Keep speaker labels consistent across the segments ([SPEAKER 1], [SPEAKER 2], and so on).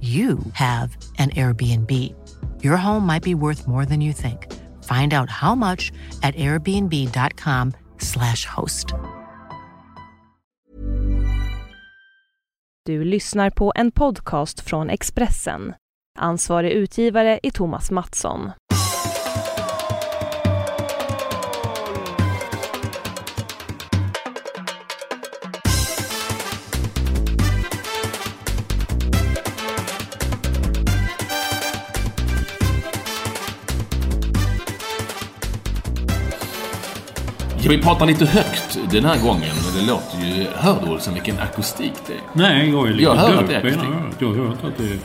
[SPEAKER 1] you have an Airbnb. Your home might be worth more than you think. Find out how much at airbnb.com/slash host.
[SPEAKER 2] Du lyssnar på en podcast från Expressen. Ansvarig utgivare är Thomas Mattsson.
[SPEAKER 3] Ja, vi pratar lite högt den här gången. Det låter ju... Hör du Olsson vilken akustik det är?
[SPEAKER 4] Nej, jag är lite
[SPEAKER 3] Jag hör
[SPEAKER 4] döv
[SPEAKER 3] att det är akustik.
[SPEAKER 4] Jag hör inte att det,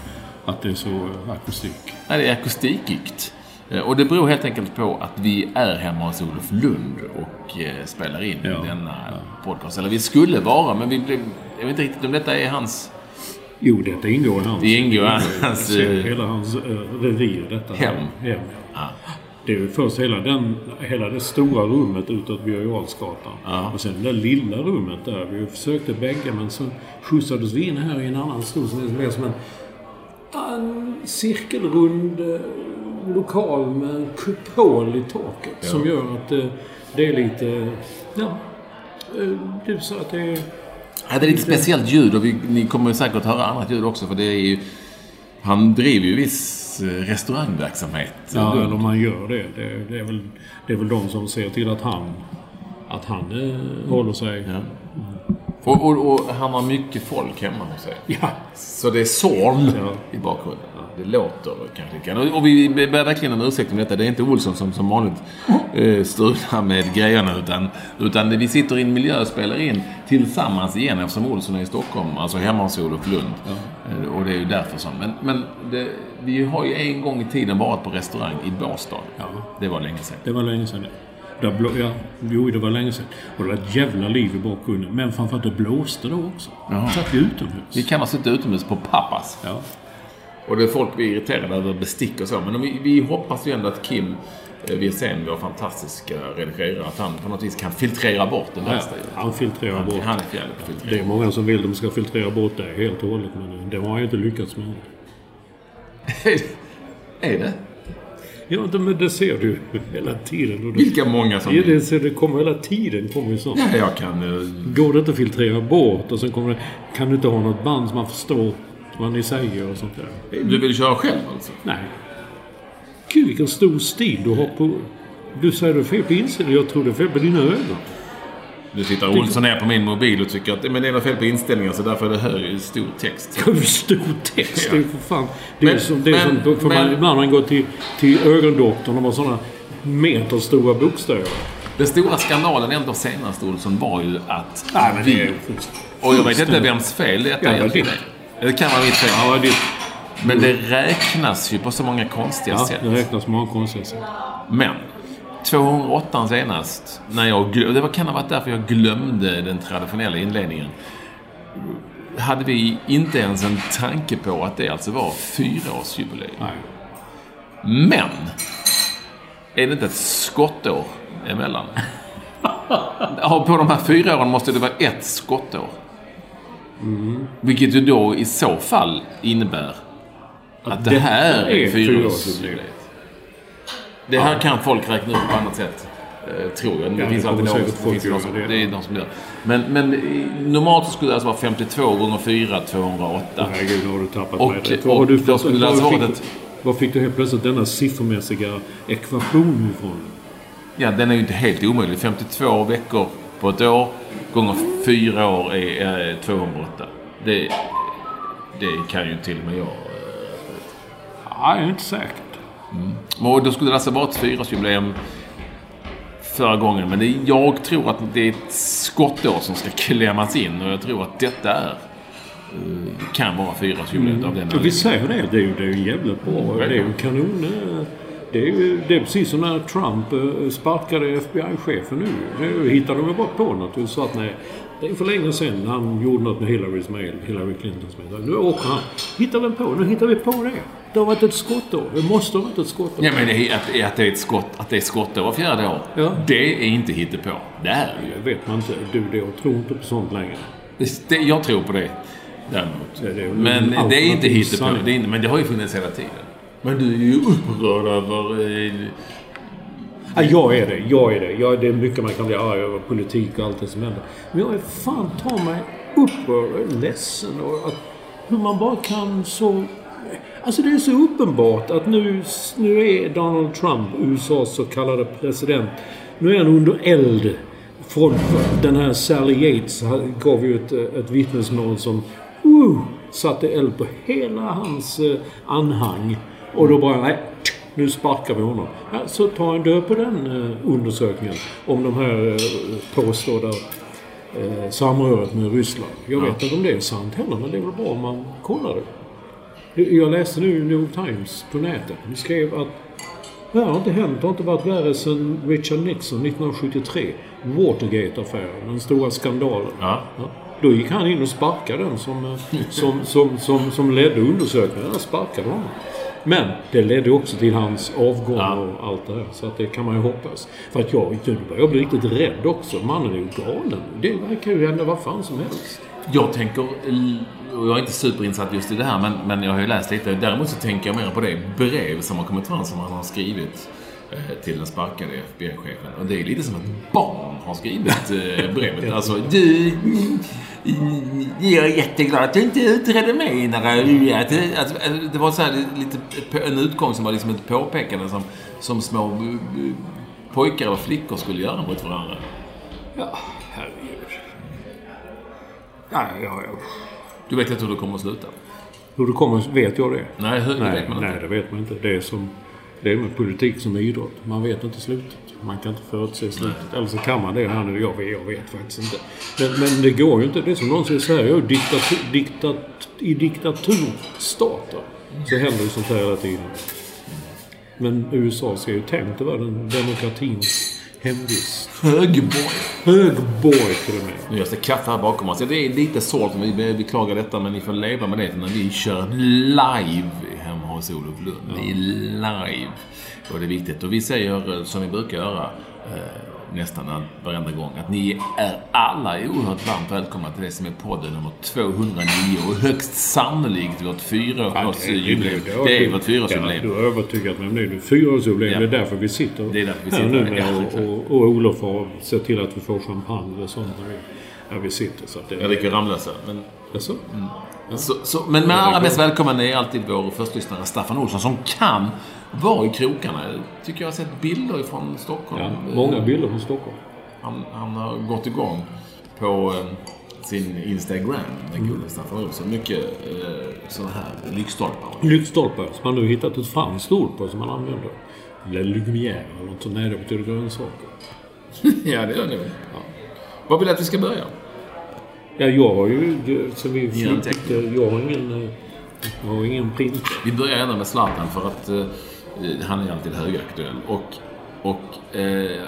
[SPEAKER 4] att det är så akustik.
[SPEAKER 3] Nej, det är akustikykt. Eh, Och det beror helt enkelt på att vi är hemma hos Olof Lund och eh, spelar in
[SPEAKER 4] Ja,
[SPEAKER 3] denna podcast. Eller vi skulle vara, men vi blev... Jag vet inte riktigt om detta är hans...
[SPEAKER 4] Jo, detta ingår i hans...
[SPEAKER 3] Det ingår i hans, eh,
[SPEAKER 4] hela hans revir, detta.
[SPEAKER 3] hem.
[SPEAKER 4] hem.
[SPEAKER 3] Ja.
[SPEAKER 4] Det är ju först hela, den, hela det stora rummet utåt Birger Jarlsgatan.
[SPEAKER 3] Ja.
[SPEAKER 4] Och sen det där lilla rummet där. Vi försökte bägge men så skjutsades vi in här i en annan stor som är som en, en cirkelrund eh, lokal med en kupol i taket. Som gör att eh, det är lite... Ja, eh, du sa att det är...
[SPEAKER 3] Ja, det är lite speciellt ljud och vi, ni kommer säkert höra annat ljud också för det är ju... Han driver ju viss eh, restaurangverksamhet.
[SPEAKER 4] Ja, eller man gör det. Det, det, är väl, det är väl de som ser till att han, att han eh, håller sig...
[SPEAKER 3] Ja. Och, och, och han har mycket folk hemma hos sig.
[SPEAKER 4] Ja.
[SPEAKER 3] Så det är sorl
[SPEAKER 4] Ja.
[SPEAKER 3] i bakgrunden. Det låter kanske grann. Och vi ber verkligen om ursäkt om detta. Det är inte Olsson som som vanligt eh, strular med grejerna. Utan, utan vi sitter i en miljö och spelar in tillsammans igen eftersom Olsson är i Stockholm. Alltså hemma hos Olof Lund. Eh, Och det är ju därför som. Men, men det, vi har ju en gång i tiden varit på restaurang i Båstad.
[SPEAKER 4] Ja.
[SPEAKER 3] Det var länge sedan.
[SPEAKER 4] Det var länge sedan. Där blå, ja, jo, det var länge sedan. Och det var ett jävla liv i bakgrunden. Men framförallt det blåste då också.
[SPEAKER 3] Jaha.
[SPEAKER 4] Satt vi utomhus.
[SPEAKER 3] Vi kan ha suttit utomhus på Pappas.
[SPEAKER 4] Ja.
[SPEAKER 3] Och det är folk blir irriterade över bestick och så. Men vi, vi hoppas ju ändå att Kim eh, Wirsén, vår fantastiska redigerare, att han på något vis kan filtrera bort det värsta.
[SPEAKER 4] Ja, han filtrerar
[SPEAKER 3] Han,
[SPEAKER 4] bort.
[SPEAKER 3] han är på
[SPEAKER 4] Det är många som vill att de ska filtrera bort det helt och hållet. Men det har han ju inte lyckats med.
[SPEAKER 3] Är det?
[SPEAKER 4] Ja, men det ser du hela tiden. Och
[SPEAKER 3] Vilka många som
[SPEAKER 4] ja, det, ser- det kommer hela tiden. Kommer ju sånt.
[SPEAKER 3] Ja, jag kan... eh,
[SPEAKER 4] Går det inte att filtrera bort och sen kommer det, kan du inte ha något band som man förstår vad ni säger och sånt där.
[SPEAKER 3] Du vill köra själv alltså?
[SPEAKER 4] Nej. Gud vilken stor stil du har på... Du säger är fel på inställningen. Jag tror det är fel på dina ögon.
[SPEAKER 3] Nu sitter Olsson ner på min mobil och tycker att men det är något fel på inställningen så därför är det hög, stor text.
[SPEAKER 4] Stor text det är för fan. Det är
[SPEAKER 3] Men-
[SPEAKER 4] som, det är
[SPEAKER 3] men-
[SPEAKER 4] som, för man,
[SPEAKER 3] men-
[SPEAKER 4] har man gått till, till ögondoktorn och har sådana meterstora bokstäver.
[SPEAKER 3] Den stora skandalen ändå senast Olsson var ju att
[SPEAKER 4] Nej, men det är...
[SPEAKER 3] Och jag vet inte vems fel detta
[SPEAKER 4] Ja,
[SPEAKER 3] egentligen är. Det kan vara mitt fel.
[SPEAKER 4] Ja, det,
[SPEAKER 3] Men det räknas ju på så många konstiga
[SPEAKER 4] ja,
[SPEAKER 3] sätt.
[SPEAKER 4] det räknas många konstiga sätt.
[SPEAKER 3] Men 208 senast, när jag, det var, kan ha varit därför jag glömde den traditionella inledningen. Hade vi inte ens en tanke på att det alltså var fyraårsjubileum.
[SPEAKER 4] Nej.
[SPEAKER 3] Men! Är det inte ett skottår emellan? På de här fyra åren måste det vara ett skottår. Vilket ju då i så fall innebär att det här
[SPEAKER 4] är
[SPEAKER 3] fyraårsjubileet. Det här kan folk räkna ut på annat sätt. Eh, tror jag. Det
[SPEAKER 4] Ja,
[SPEAKER 3] finns
[SPEAKER 4] det
[SPEAKER 3] alltid någon,
[SPEAKER 4] säkert folk
[SPEAKER 3] finns någon
[SPEAKER 4] göra
[SPEAKER 3] som,
[SPEAKER 4] det.
[SPEAKER 3] det är någon som gör. Men, men normalt så skulle det alltså vara 52 gånger 4, 208.
[SPEAKER 4] Herregud, har du tappat
[SPEAKER 3] Och-
[SPEAKER 4] mig. rätt.
[SPEAKER 3] och
[SPEAKER 4] du
[SPEAKER 3] då skulle alltså
[SPEAKER 4] fick
[SPEAKER 3] ett-
[SPEAKER 4] Var fick du helt plötsligt denna siffermässiga ekvation ifrån?
[SPEAKER 3] Ja, den är ju inte helt omöjlig. 52 veckor på ett år gånger 4 år är, är 208. Det, det kan ju till och med jag.
[SPEAKER 4] Ja, jag är inte säkert.
[SPEAKER 3] Och då skulle det alltså vara ett fyraårsjubileum förra gången. Men det, jag tror att det är ett skottår som ska klämmas in. Och jag tror att detta är eh, kan vara fyraårsjubileet av den
[SPEAKER 4] Ja, vi säger det. Det är ju, det är ju jävligt bra. Det är ju kanon. eh, Det är ju det är precis som när Trump eh, sparkade FBI-chefen nu. Det hittade de ju bara på något. Och sa att nej, det är för länge sedan han gjorde något med Hillarys mail. Hillary Clintons mail. Nu åker han. Hittar vi på. Nu hittar vi på det. Det har varit ett skottår. Det måste ha varit ett skottår.
[SPEAKER 3] Ja, men det, är- att, att det är ett skott, att det är skottår fjärde år.
[SPEAKER 4] Ja.
[SPEAKER 3] Det är inte hittepå. Det är det ju.
[SPEAKER 4] Vet man inte. Du, det, jag tror inte på sånt längre.
[SPEAKER 3] Det, jag tror på det däremot.
[SPEAKER 4] Är det.
[SPEAKER 3] men det är inte hittepå. Det är inte, men det har ju funnits hela tiden. Men du är ju upprörd över... Eh,
[SPEAKER 4] Ja, jag är det. Jag är det. Jag, det är mycket man kan bli arg över politik och allt det som händer. Men jag är fan ta mig upprörd och ledsen. Och att, hur man bara kan så... Alltså det är så uppenbart att nu, nu är Donald Trump, USAs så kallade president, nu är han under eld. Från den här Sally Yates gav ju ett, ett vittnesmål som uh, satte eld på hela hans eh, anhang. Och då bara, nej, nu sparkar vi honom. Ja, så ta en död på den eh, undersökningen om de här eh, påstådda eh, samröret med Ryssland. Jag vet inte om det är sant heller, men det är väl bra om man kollar det. Jag läste nu i New York Times på nätet. De skrev att det här har inte hänt. Det har inte varit värre sedan Richard Nixon 1973. Watergate-affären, den stora skandalen.
[SPEAKER 3] Ja.
[SPEAKER 4] Ja. Då gick han in och sparkade den som, eh, som, som, som, som ledde undersökningen. Han sparkade honom. Men det ledde också till hans avgång
[SPEAKER 3] Ja.
[SPEAKER 4] och allt det här. Så att det kan man ju hoppas. För att jag, nu börjar jag bli riktigt rädd också. Mannen är ju galen. Det verkar ju hända vad fan som helst.
[SPEAKER 3] Jag tänker, och jag är inte superinsatt just i det här, men, men jag har ju läst lite. Däremot så tänker jag mer på det brev som har kommit fram som han har skrivit till den sparkade FBI-chefen. Och det är lite som ett barn har skrivit eh, brevet. Alltså, du... Jag är jätteglad att du inte utredde mig. Att, att, att, det var så här lite en utgång som var liksom ett påpekande som, som små eh, pojkar och flickor skulle göra mot varandra.
[SPEAKER 4] Ja, herregud. Ja, ja, ja.
[SPEAKER 3] Du vet inte hur det kommer att sluta?
[SPEAKER 4] Hur det kommer, vet jag det?
[SPEAKER 3] Nej, hur, det
[SPEAKER 4] Nej,
[SPEAKER 3] vet man inte.
[SPEAKER 4] nej, det vet man inte. Det är som... Det är med politik som med idrott. Man vet inte slutet. Man kan inte förutse slutet. Eller så kan man det här nu. Jag vet, jag vet faktiskt inte. Men, men det går ju inte. Det är som någon säger så här. Diktatur, diktat, I diktaturstater så händer ju sånt här hela tiden. Men USA ska ju tänkt vara den demokratins hemvist.
[SPEAKER 3] Högborg.
[SPEAKER 4] Högborg till och med.
[SPEAKER 3] Nu görs det kaffe här bakom oss. Ja, Det är lite svårt, vi beklagar detta, men ni får leva med det när vi kör live hemma hos Olof Lund. Det är live. Och det är viktigt. Och vi säger, eh, som vi brukar göra, eh, nästan varenda gång, att ni är alla oerhört varmt välkomna till det som är podden nummer 209 och högst sannolikt vårt fyraårsjubileum. Det är vårt
[SPEAKER 4] Ja,
[SPEAKER 3] fyraårsjubileum.
[SPEAKER 4] du har övertygat mig om det. Fyraårsjubileum.
[SPEAKER 3] Ja.
[SPEAKER 4] Det är därför vi sitter
[SPEAKER 3] Det är därför vi
[SPEAKER 4] här
[SPEAKER 3] sitter
[SPEAKER 4] nu
[SPEAKER 3] här.
[SPEAKER 4] med
[SPEAKER 3] Ja,
[SPEAKER 4] och, och, och Olof har sett till att vi får champagne eller sånt när vi, sitter. Så att det,
[SPEAKER 3] Jag dricker Ramlösa. Men
[SPEAKER 4] Jaså?
[SPEAKER 3] Så, så, men med allra mest välkommen är alltid vår förstlyssnare Staffan Olsson som kan vara i krokarna. Tycker jag har sett bilder från Stockholm.
[SPEAKER 4] Ja, många bilder från Stockholm.
[SPEAKER 3] Han, han har gått igång på eh, sin Instagram, den gode Staffan Olsson. Mycket eh, sådana här lyktstolpar.
[SPEAKER 4] Lyktstolpar som man nu hittat ett franskt ord på som man använder. La lumière eller något sånt. Nej, det betyder grönsaker.
[SPEAKER 3] ja, det gör ni väl. Ja. Vad vill du att vi ska börja?
[SPEAKER 4] Ja, jag har ju... Sen vi
[SPEAKER 3] anteckning.
[SPEAKER 4] jag har ingen... eh, Jag har ingen printer.
[SPEAKER 3] Vi börjar ändå med Zlatan för att eh, han är alltid högaktuell. Och, och eh,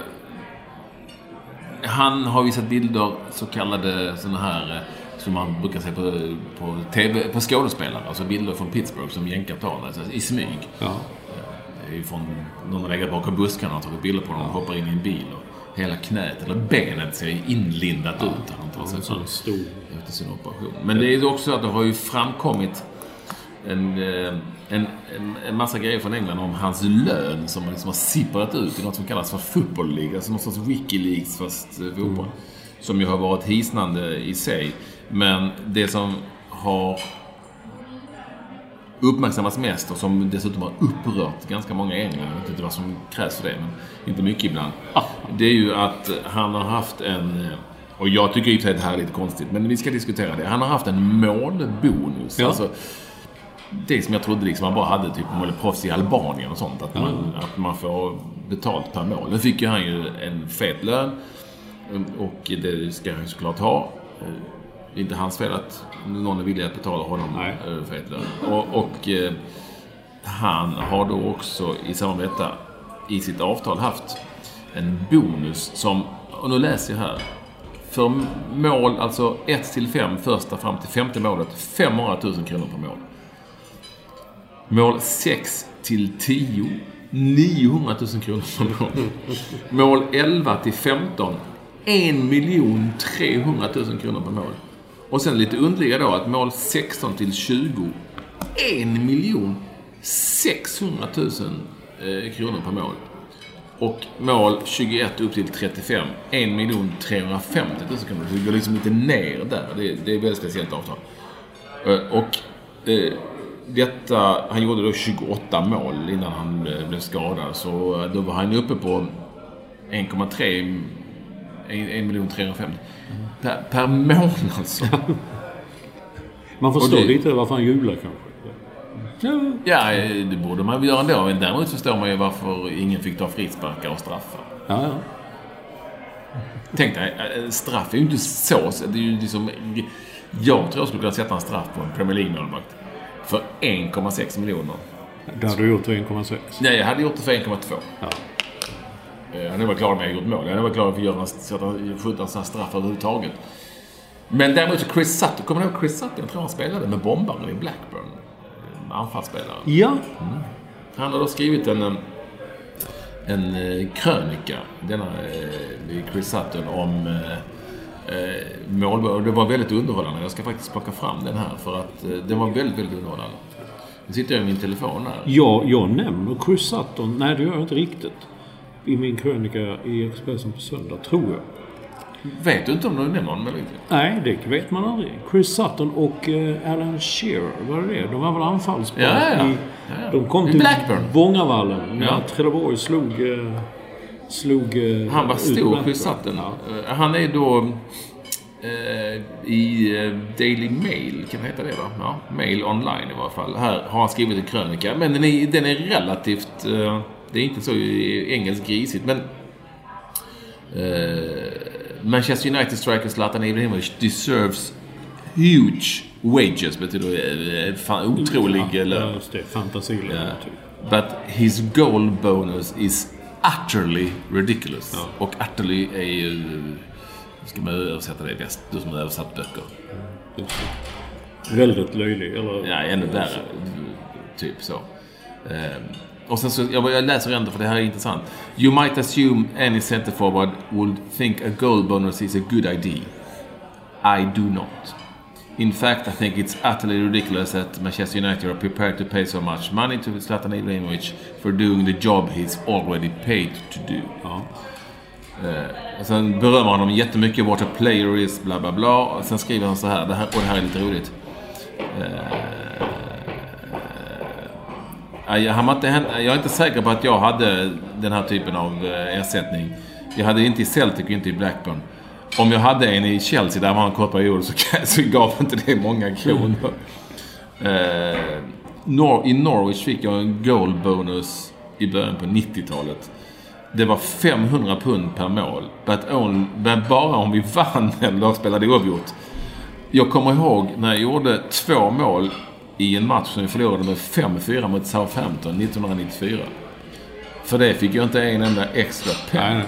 [SPEAKER 3] han har visat bilder, så kallade sådana här, eh, som man brukar se på, på, TV, på skådespelare. Alltså bilder från Pittsburgh som jänkar tar alltså, i smyg.
[SPEAKER 4] Ja.
[SPEAKER 3] Det är från någon har legat bakom buskarna och tagit bilder på dem och hoppar in i en bil. Och hela knät, eller benet, ser inlindat ut. Han sig
[SPEAKER 4] En
[SPEAKER 3] fram
[SPEAKER 4] sån stor...
[SPEAKER 3] efter sin operation. Men det är också så att det har ju framkommit en, eh, en, en, en massa grejer från England om hans lön som liksom har sipprat ut i något som kallas för Football League. Alltså någon sorts Wikileaks fast eh, fotboll. Som ju har varit hisnande i sig. Men det som har uppmärksammas mest och som dessutom har upprört ganska många i England. Jag vet inte vad som krävs för det, men inte mycket ibland. Det är ju att han har haft en... Och jag tycker i och för sig att det här är lite konstigt, men vi ska diskutera det. Han har haft en målbonus.
[SPEAKER 4] Ja.
[SPEAKER 3] Alltså, det som jag trodde liksom man bara hade typ om man är proffs i Albanien och sånt. Att man, att man får betalt per mål. Nu fick ju han ju en fet lön. Och det ska han ju såklart ha. Det är inte hans fel att någon är villig att betala honom
[SPEAKER 4] Nej.
[SPEAKER 3] eh, fet lön. Och, och eh, han har då också i samband med detta i sitt avtal haft en bonus som, och nu läser jag här. För mål, alltså 1 till 5, första fram till femte målet, 500 000 kronor per mål. Mål 6 till 10, 900 000 kronor per mål. Mål 11 till 15, 1 miljon 300 000 kronor per mål. Och sen lite underliga då att mål 16 till 20, 1 miljon 600 000 eh, kronor per mål. Och mål 21 upp till 35, 1 miljon 350 000 kronor. Så det går liksom lite ner där. Det, det är ett väldigt speciellt avtal. Eh, Och eh, detta, han gjorde då 28 mål innan han eh, blev skadad. Så då var han uppe på 1,3 1 miljon 350 per, per månad alltså.
[SPEAKER 4] Man förstår
[SPEAKER 3] det-
[SPEAKER 4] lite varför han jublar kanske. Ja.
[SPEAKER 3] Eh, det borde man väl göra ändå. Men däremot förstår man ju varför ingen fick ta frisparkar och straffar.
[SPEAKER 4] Ja, ja.
[SPEAKER 3] Tänk dig, eh, straff är ju inte så... Det är ju liksom... Jag tror jag skulle kunna sätta en straff på en Premier League-målvakt. För 1,6 miljoner.
[SPEAKER 4] Det hade du gjort för 1,6.
[SPEAKER 3] Nej, jag hade gjort det för 1,2.
[SPEAKER 4] Ja.
[SPEAKER 3] Eh, Jag hade varit glad om jag gjort mål. Jag hade varit glad för att göra en, skjuta en sån här straff överhuvudtaget. Men däremot så Chris Sutton, kommer du ihåg Chris Sutton? Jag tror han spelade med bombaren i Blackburn. Eh, Anfallsspelare.
[SPEAKER 4] Ja,
[SPEAKER 3] Han har då skrivit en, en, eh, krönika, denna eh, Chris Sutton, om eh, mål. Och det var väldigt underhållande. Jag ska faktiskt plocka fram den här för att den var väldigt, väldigt underhållande. Nu sitter jag i min telefon här.
[SPEAKER 4] Ja, jag nämner Chris Sutton. Nej, det gör jag inte riktigt. I min krönika i Expressen på söndag, tror jag.
[SPEAKER 3] Vet du inte om du nämner honom eller inte?
[SPEAKER 4] Nej, det vet man aldrig. Chris Sutton och eh, Alan Shearer, var det det? De var väl anfallspar
[SPEAKER 3] Ja, ja,
[SPEAKER 4] i...
[SPEAKER 3] Ja.
[SPEAKER 4] De kom
[SPEAKER 3] I
[SPEAKER 4] till
[SPEAKER 3] Blackburn.
[SPEAKER 4] Vångavallen när
[SPEAKER 3] Ja.
[SPEAKER 4] Trelleborg slog... Eh, slog eh,
[SPEAKER 3] Han var stor. Chris Sutton. Eh, Han är då i Daily Mail, kan det heta det va? Ja, Mail online i varje fall. Här har han skrivit en krönika, men den är, den är relativt... Det är inte så engelskt grisigt, men... Manchester United striker Zlatan Ibrahimovic deserves huge wages, betyder eh, fan, otrolig
[SPEAKER 4] Ja,
[SPEAKER 3] lön.
[SPEAKER 4] just det. Fantasilön,
[SPEAKER 3] Ja.
[SPEAKER 4] typ.
[SPEAKER 3] But his goal bonus is utterly ridiculous. Och utterly är ju... Ska man översätta det bäst? Du som har översatt böcker.
[SPEAKER 4] Väldigt löjlig, eller?
[SPEAKER 3] Ja, ännu värre. Typ så. Ehm, och sen så, jag, jag läser ändå för det här är intressant. You might assume any center forward would think a goal bonus is a good idea. I do not. In fact, I think it's utterly ridiculous that Manchester United are prepared to pay so much money to Zlatan Ibrahimovic for doing the job he's already paid to do.
[SPEAKER 4] Ja.
[SPEAKER 3] Uh, och sen berömmer han dem jättemycket, what a player is, bla bla bla. Och sen skriver han så här, det här och det här är lite roligt. Uh, jag, han inte, jag är inte säker på att jag hade den här typen av eh, ersättning. Jag hade inte i Celtic och inte i Blackburn. Om jag hade en i Chelsea där var en kort period så, så gav inte det många kronor. Eh, Nor- I Norwich fick jag en goal bonus i början på 90-talet. Det var 500 pund per mål. But only, men bara om vi vann eller spelade oavgjort. Jag kommer ihåg när jag gjorde två mål i en match som vi förlorade med 5-4 mot Southampton 1994. För det fick jag inte en enda extra
[SPEAKER 4] nej.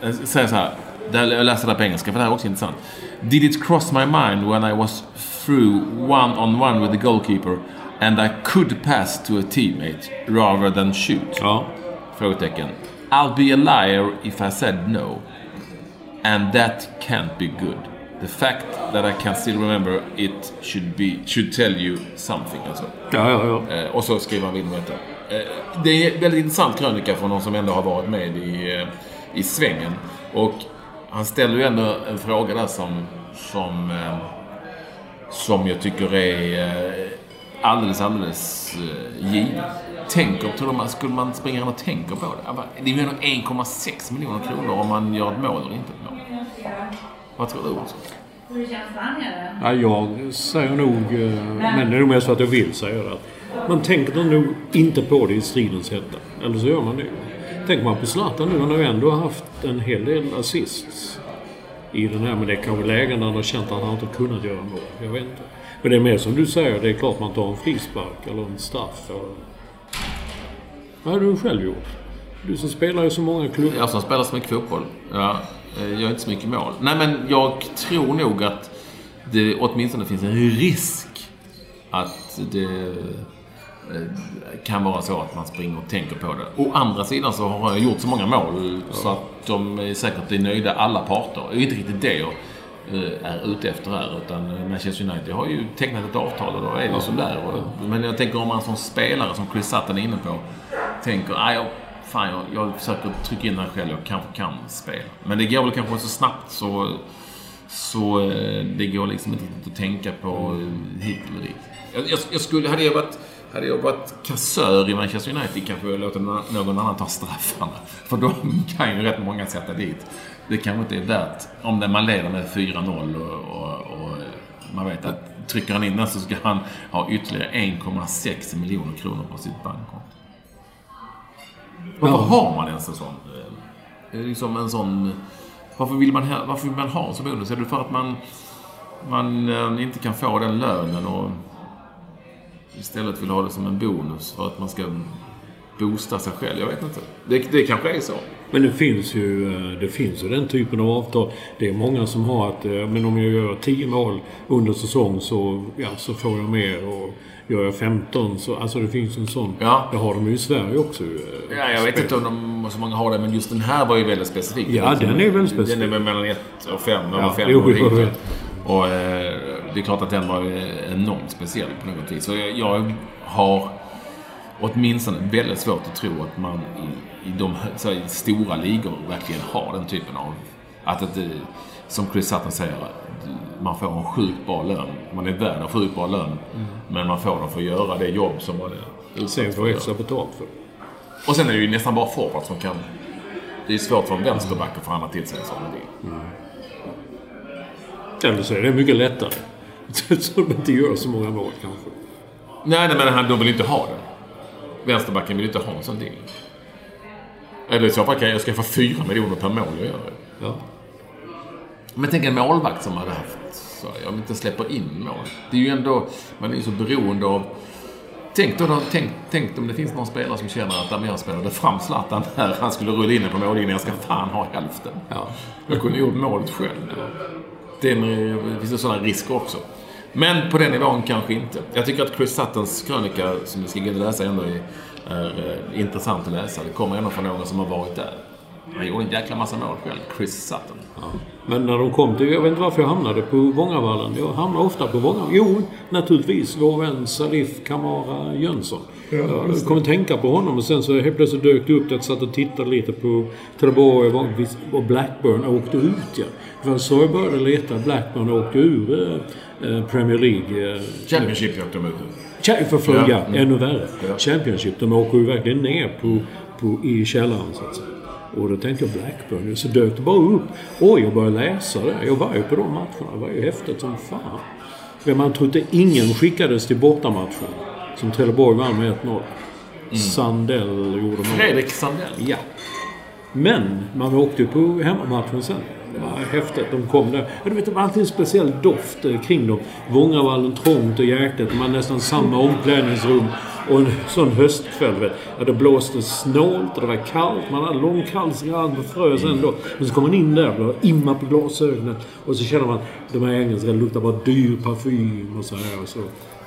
[SPEAKER 3] Jag säger så här. Jag läser det på engelska för det här är också intressant. Did it cross my mind when I was through one on one with the goalkeeper and I could pass to a teammate rather than shoot?
[SPEAKER 4] Ja.
[SPEAKER 3] Frågetecken. I'll be a liar if I said no. And that can't be good. The fact that I can still remember it should, be, should tell you something. Alltså.
[SPEAKER 4] Ja, ja, ja.
[SPEAKER 3] Eh, och så skriver han vidare detta. Eh, det är en väldigt intressant krönika från någon som ändå har varit med i, eh, i svängen. Och han ställer ju ändå en fråga där som, som, eh, som jag tycker är eh, alldeles, alldeles eh, given. Tänker, tror man, skulle man springa runt och tänka på det? Det är ju ändå 1,6 miljoner kronor om man gör ett mål eller inte ett mål. Vad tror du Olsson?
[SPEAKER 4] Ja, jag säger nog, eh, men det är nog mest för att jag vill säga det, att man tänker nog inte på det i stridens hetta. Eller så gör man det. Tänker man på Zlatan nu, han har ju ändå haft en hel del assists i den här. Men det är kanske lägen där han har känt att han inte kunnat göra mål. Jag vet inte. Men det är mer som du säger, det är klart man tar en frispark eller en straff. Eller... Vad har du själv gjort? Du som spelar i så många klubbar.
[SPEAKER 3] Jag som spelar så mycket fotboll. Ja, Eh, gör inte så mycket mål. Nej, men jag tror nog att det åtminstone finns en risk att det eh, kan vara så att man springer och tänker på det. Å andra sidan så har jag gjort så många mål så att de är säkert är nöjda, alla parter. Det är inte riktigt det jag eh, är ute efter här. Utan Manchester United har ju tecknat ett avtal och då är det som där. Men jag tänker om man som spelare, som Chris Sutton är inne på, tänker jag, fan, jag, jag försöker trycka in här själv, jag kanske kan spela. Men det går väl kanske så snabbt så, så eh, det går liksom inte att tänka på hit eller dit. Jag, jag, jag skulle, hade jag varit hade jag varit kassör i Manchester United kanske jag låter någon annan ta straffarna. För de kan ju rätt många sätta dit. Det kanske inte är värt, om man leder med 4-0 och, och, och, man vet att trycker han in den så ska han ha ytterligare 1,6 miljoner kronor på sitt bankkonto. Varför har man ens en sån? Eh, liksom en sån... Varför vill man, varför vill man ha en sån bonus? Är det för att man, man eh, inte kan få den lönen och istället vill ha det som en bonus för att man ska boosta sig själv? Jag vet inte. Det, det kanske är så.
[SPEAKER 4] Men det finns, ju, eh, det finns ju den typen av avtal. Det är många som har att men om jag gör 10 mål under säsong så, ja, så får jag mer. Och gör jag 15 så... Alltså det finns en sån.
[SPEAKER 3] Ja.
[SPEAKER 4] Det har de ju i Sverige också.
[SPEAKER 3] Ja, jag vet inte om de, så många har det, men just den här var ju väldigt specifik.
[SPEAKER 4] Ja, den är väldigt specifik.
[SPEAKER 3] Den är väl mellan 1 och 5,
[SPEAKER 4] Ja,
[SPEAKER 3] fem
[SPEAKER 4] jo,
[SPEAKER 3] och
[SPEAKER 4] jo.
[SPEAKER 3] Och eh, det är klart att den var eh, enormt speciell på något vis. Så jag, jag har åtminstone väldigt svårt att tro att man i, i de här, stora ligor verkligen har den typen av... Att det, som Chris Sutton säger, man får en sjukt bra lön. Man är värd en sjukt bra lön. Men man får den för att göra det jobb som man är
[SPEAKER 4] Sen
[SPEAKER 3] utsatt för.
[SPEAKER 4] extra betalt för.
[SPEAKER 3] Och sen är det ju nästan bara forwards som kan... Det är svårt för en vänsterback att förhandla till sig en sån deal.
[SPEAKER 4] Eller så är det mycket lättare. Så de inte gör så många mål kanske.
[SPEAKER 3] Nej, nej, men han, de vill inte ha det. Vänsterbacken vill inte ha en sån deal. Eller i så fall kan jag ska få fyra miljoner per mål jag gör.
[SPEAKER 4] Ja.
[SPEAKER 3] Men tänk en målvakt som hade haft, så jag inte släpper in mål. Det är ju ändå, man är ju så beroende av... Tänk, då, tänk, tänk om det finns någon spelare som känner att om jag spelade fram Zlatan här, han skulle rulla in den på mållinjen, jag ska fan ha hälften.
[SPEAKER 4] Ja.
[SPEAKER 3] Jag kunde gjort målet själv. Den, är- det finns ju sådana risker också. Men på den nivån kanske inte. Jag tycker att Chris Suttons krönika, som vi ska gå läsa, ändå är, är eh, intressant att läsa. Det kommer ändå från någon som har varit där. Han gjorde en jäkla massa mål själv, Chris Sutton.
[SPEAKER 4] Men när de kom till... Jag vet inte varför jag hamnade på Vångavallen. Jag hamnar ofta på Vångavallen. Jo, naturligtvis vår vän Salif Kamara Jönsson. jag kom att tänka på honom och sen så helt plötsligt dök det upp att jag satt och tittade lite på Trelleborg och- och Blackburn åkte ut ja. Det var så jag började leta. Blackburn åkte ur eh, eh, Premier League. Eh,
[SPEAKER 3] Championship åkte de ut ur.
[SPEAKER 4] För
[SPEAKER 3] Ja,
[SPEAKER 4] ännu värre.
[SPEAKER 3] Ja.
[SPEAKER 4] Championship, de åker ju verkligen ner på, på, i källaren så att säga. Och då tänkte jag Blackburn, så dök det bara upp. Oj, jag började läsa det. Jag var ju på de matcherna. Det var ju häftigt som fan. Men man trodde ingen skickades till bortamatchen. Som Trelleborg vann med 1-0. Sandell gjorde mål.
[SPEAKER 3] Fredrik Sandell.
[SPEAKER 4] Ja. Men man åkte ju på hemmamatchen sen. Det var häftigt. De kom där. Ja, du vet, det var alltid en speciell doft eh, kring dem. Vångavallen trångt och hjärtat. De hade nästan samma omklädningsrum. Och en sån höstkväll, vet. Ja, det blåste snålt och det var kallt. Man hade långkalsgrann och frös ändå. Men så kom man in där och imma på glasögonen. Och så känner man de här engelska det luktar bara dyr parfym och så här. Och så.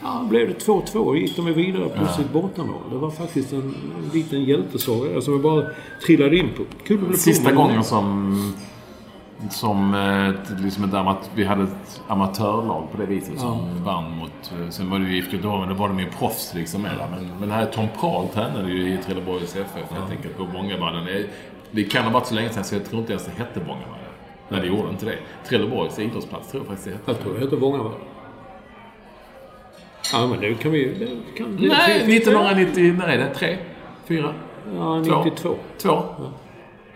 [SPEAKER 4] Ja, blev det 2-2 gick de vidare på sitt bortamål. Det var faktiskt en, en liten hjältesaga som jag bara trillade in på. Kul
[SPEAKER 3] Sista gången
[SPEAKER 4] det.
[SPEAKER 3] som Som eh, liksom ett amat- vi hade ett amatörlag på det viset som vann mot... eh, Sen var det ju IFK Göteborg, men då var de ju proffs liksom mera. Men, men här Tom Prahl tränade ju i Trelleborgs FF helt enkelt på Bångavallen. Det- Det kan ha varit så länge sedan så jag tror inte ens det hette Bångavallen. Nej, det gjorde inte det. Trelleborgs idrottsplats tror jag faktiskt det hette.
[SPEAKER 4] Jag tror det heter Vångavallen. Ja, men det kan vi... Det kan,
[SPEAKER 3] Nej,
[SPEAKER 4] det-
[SPEAKER 3] 1990... När är det? Tre? Fyra?
[SPEAKER 4] Ja,
[SPEAKER 3] Två.
[SPEAKER 4] 92.
[SPEAKER 3] Två?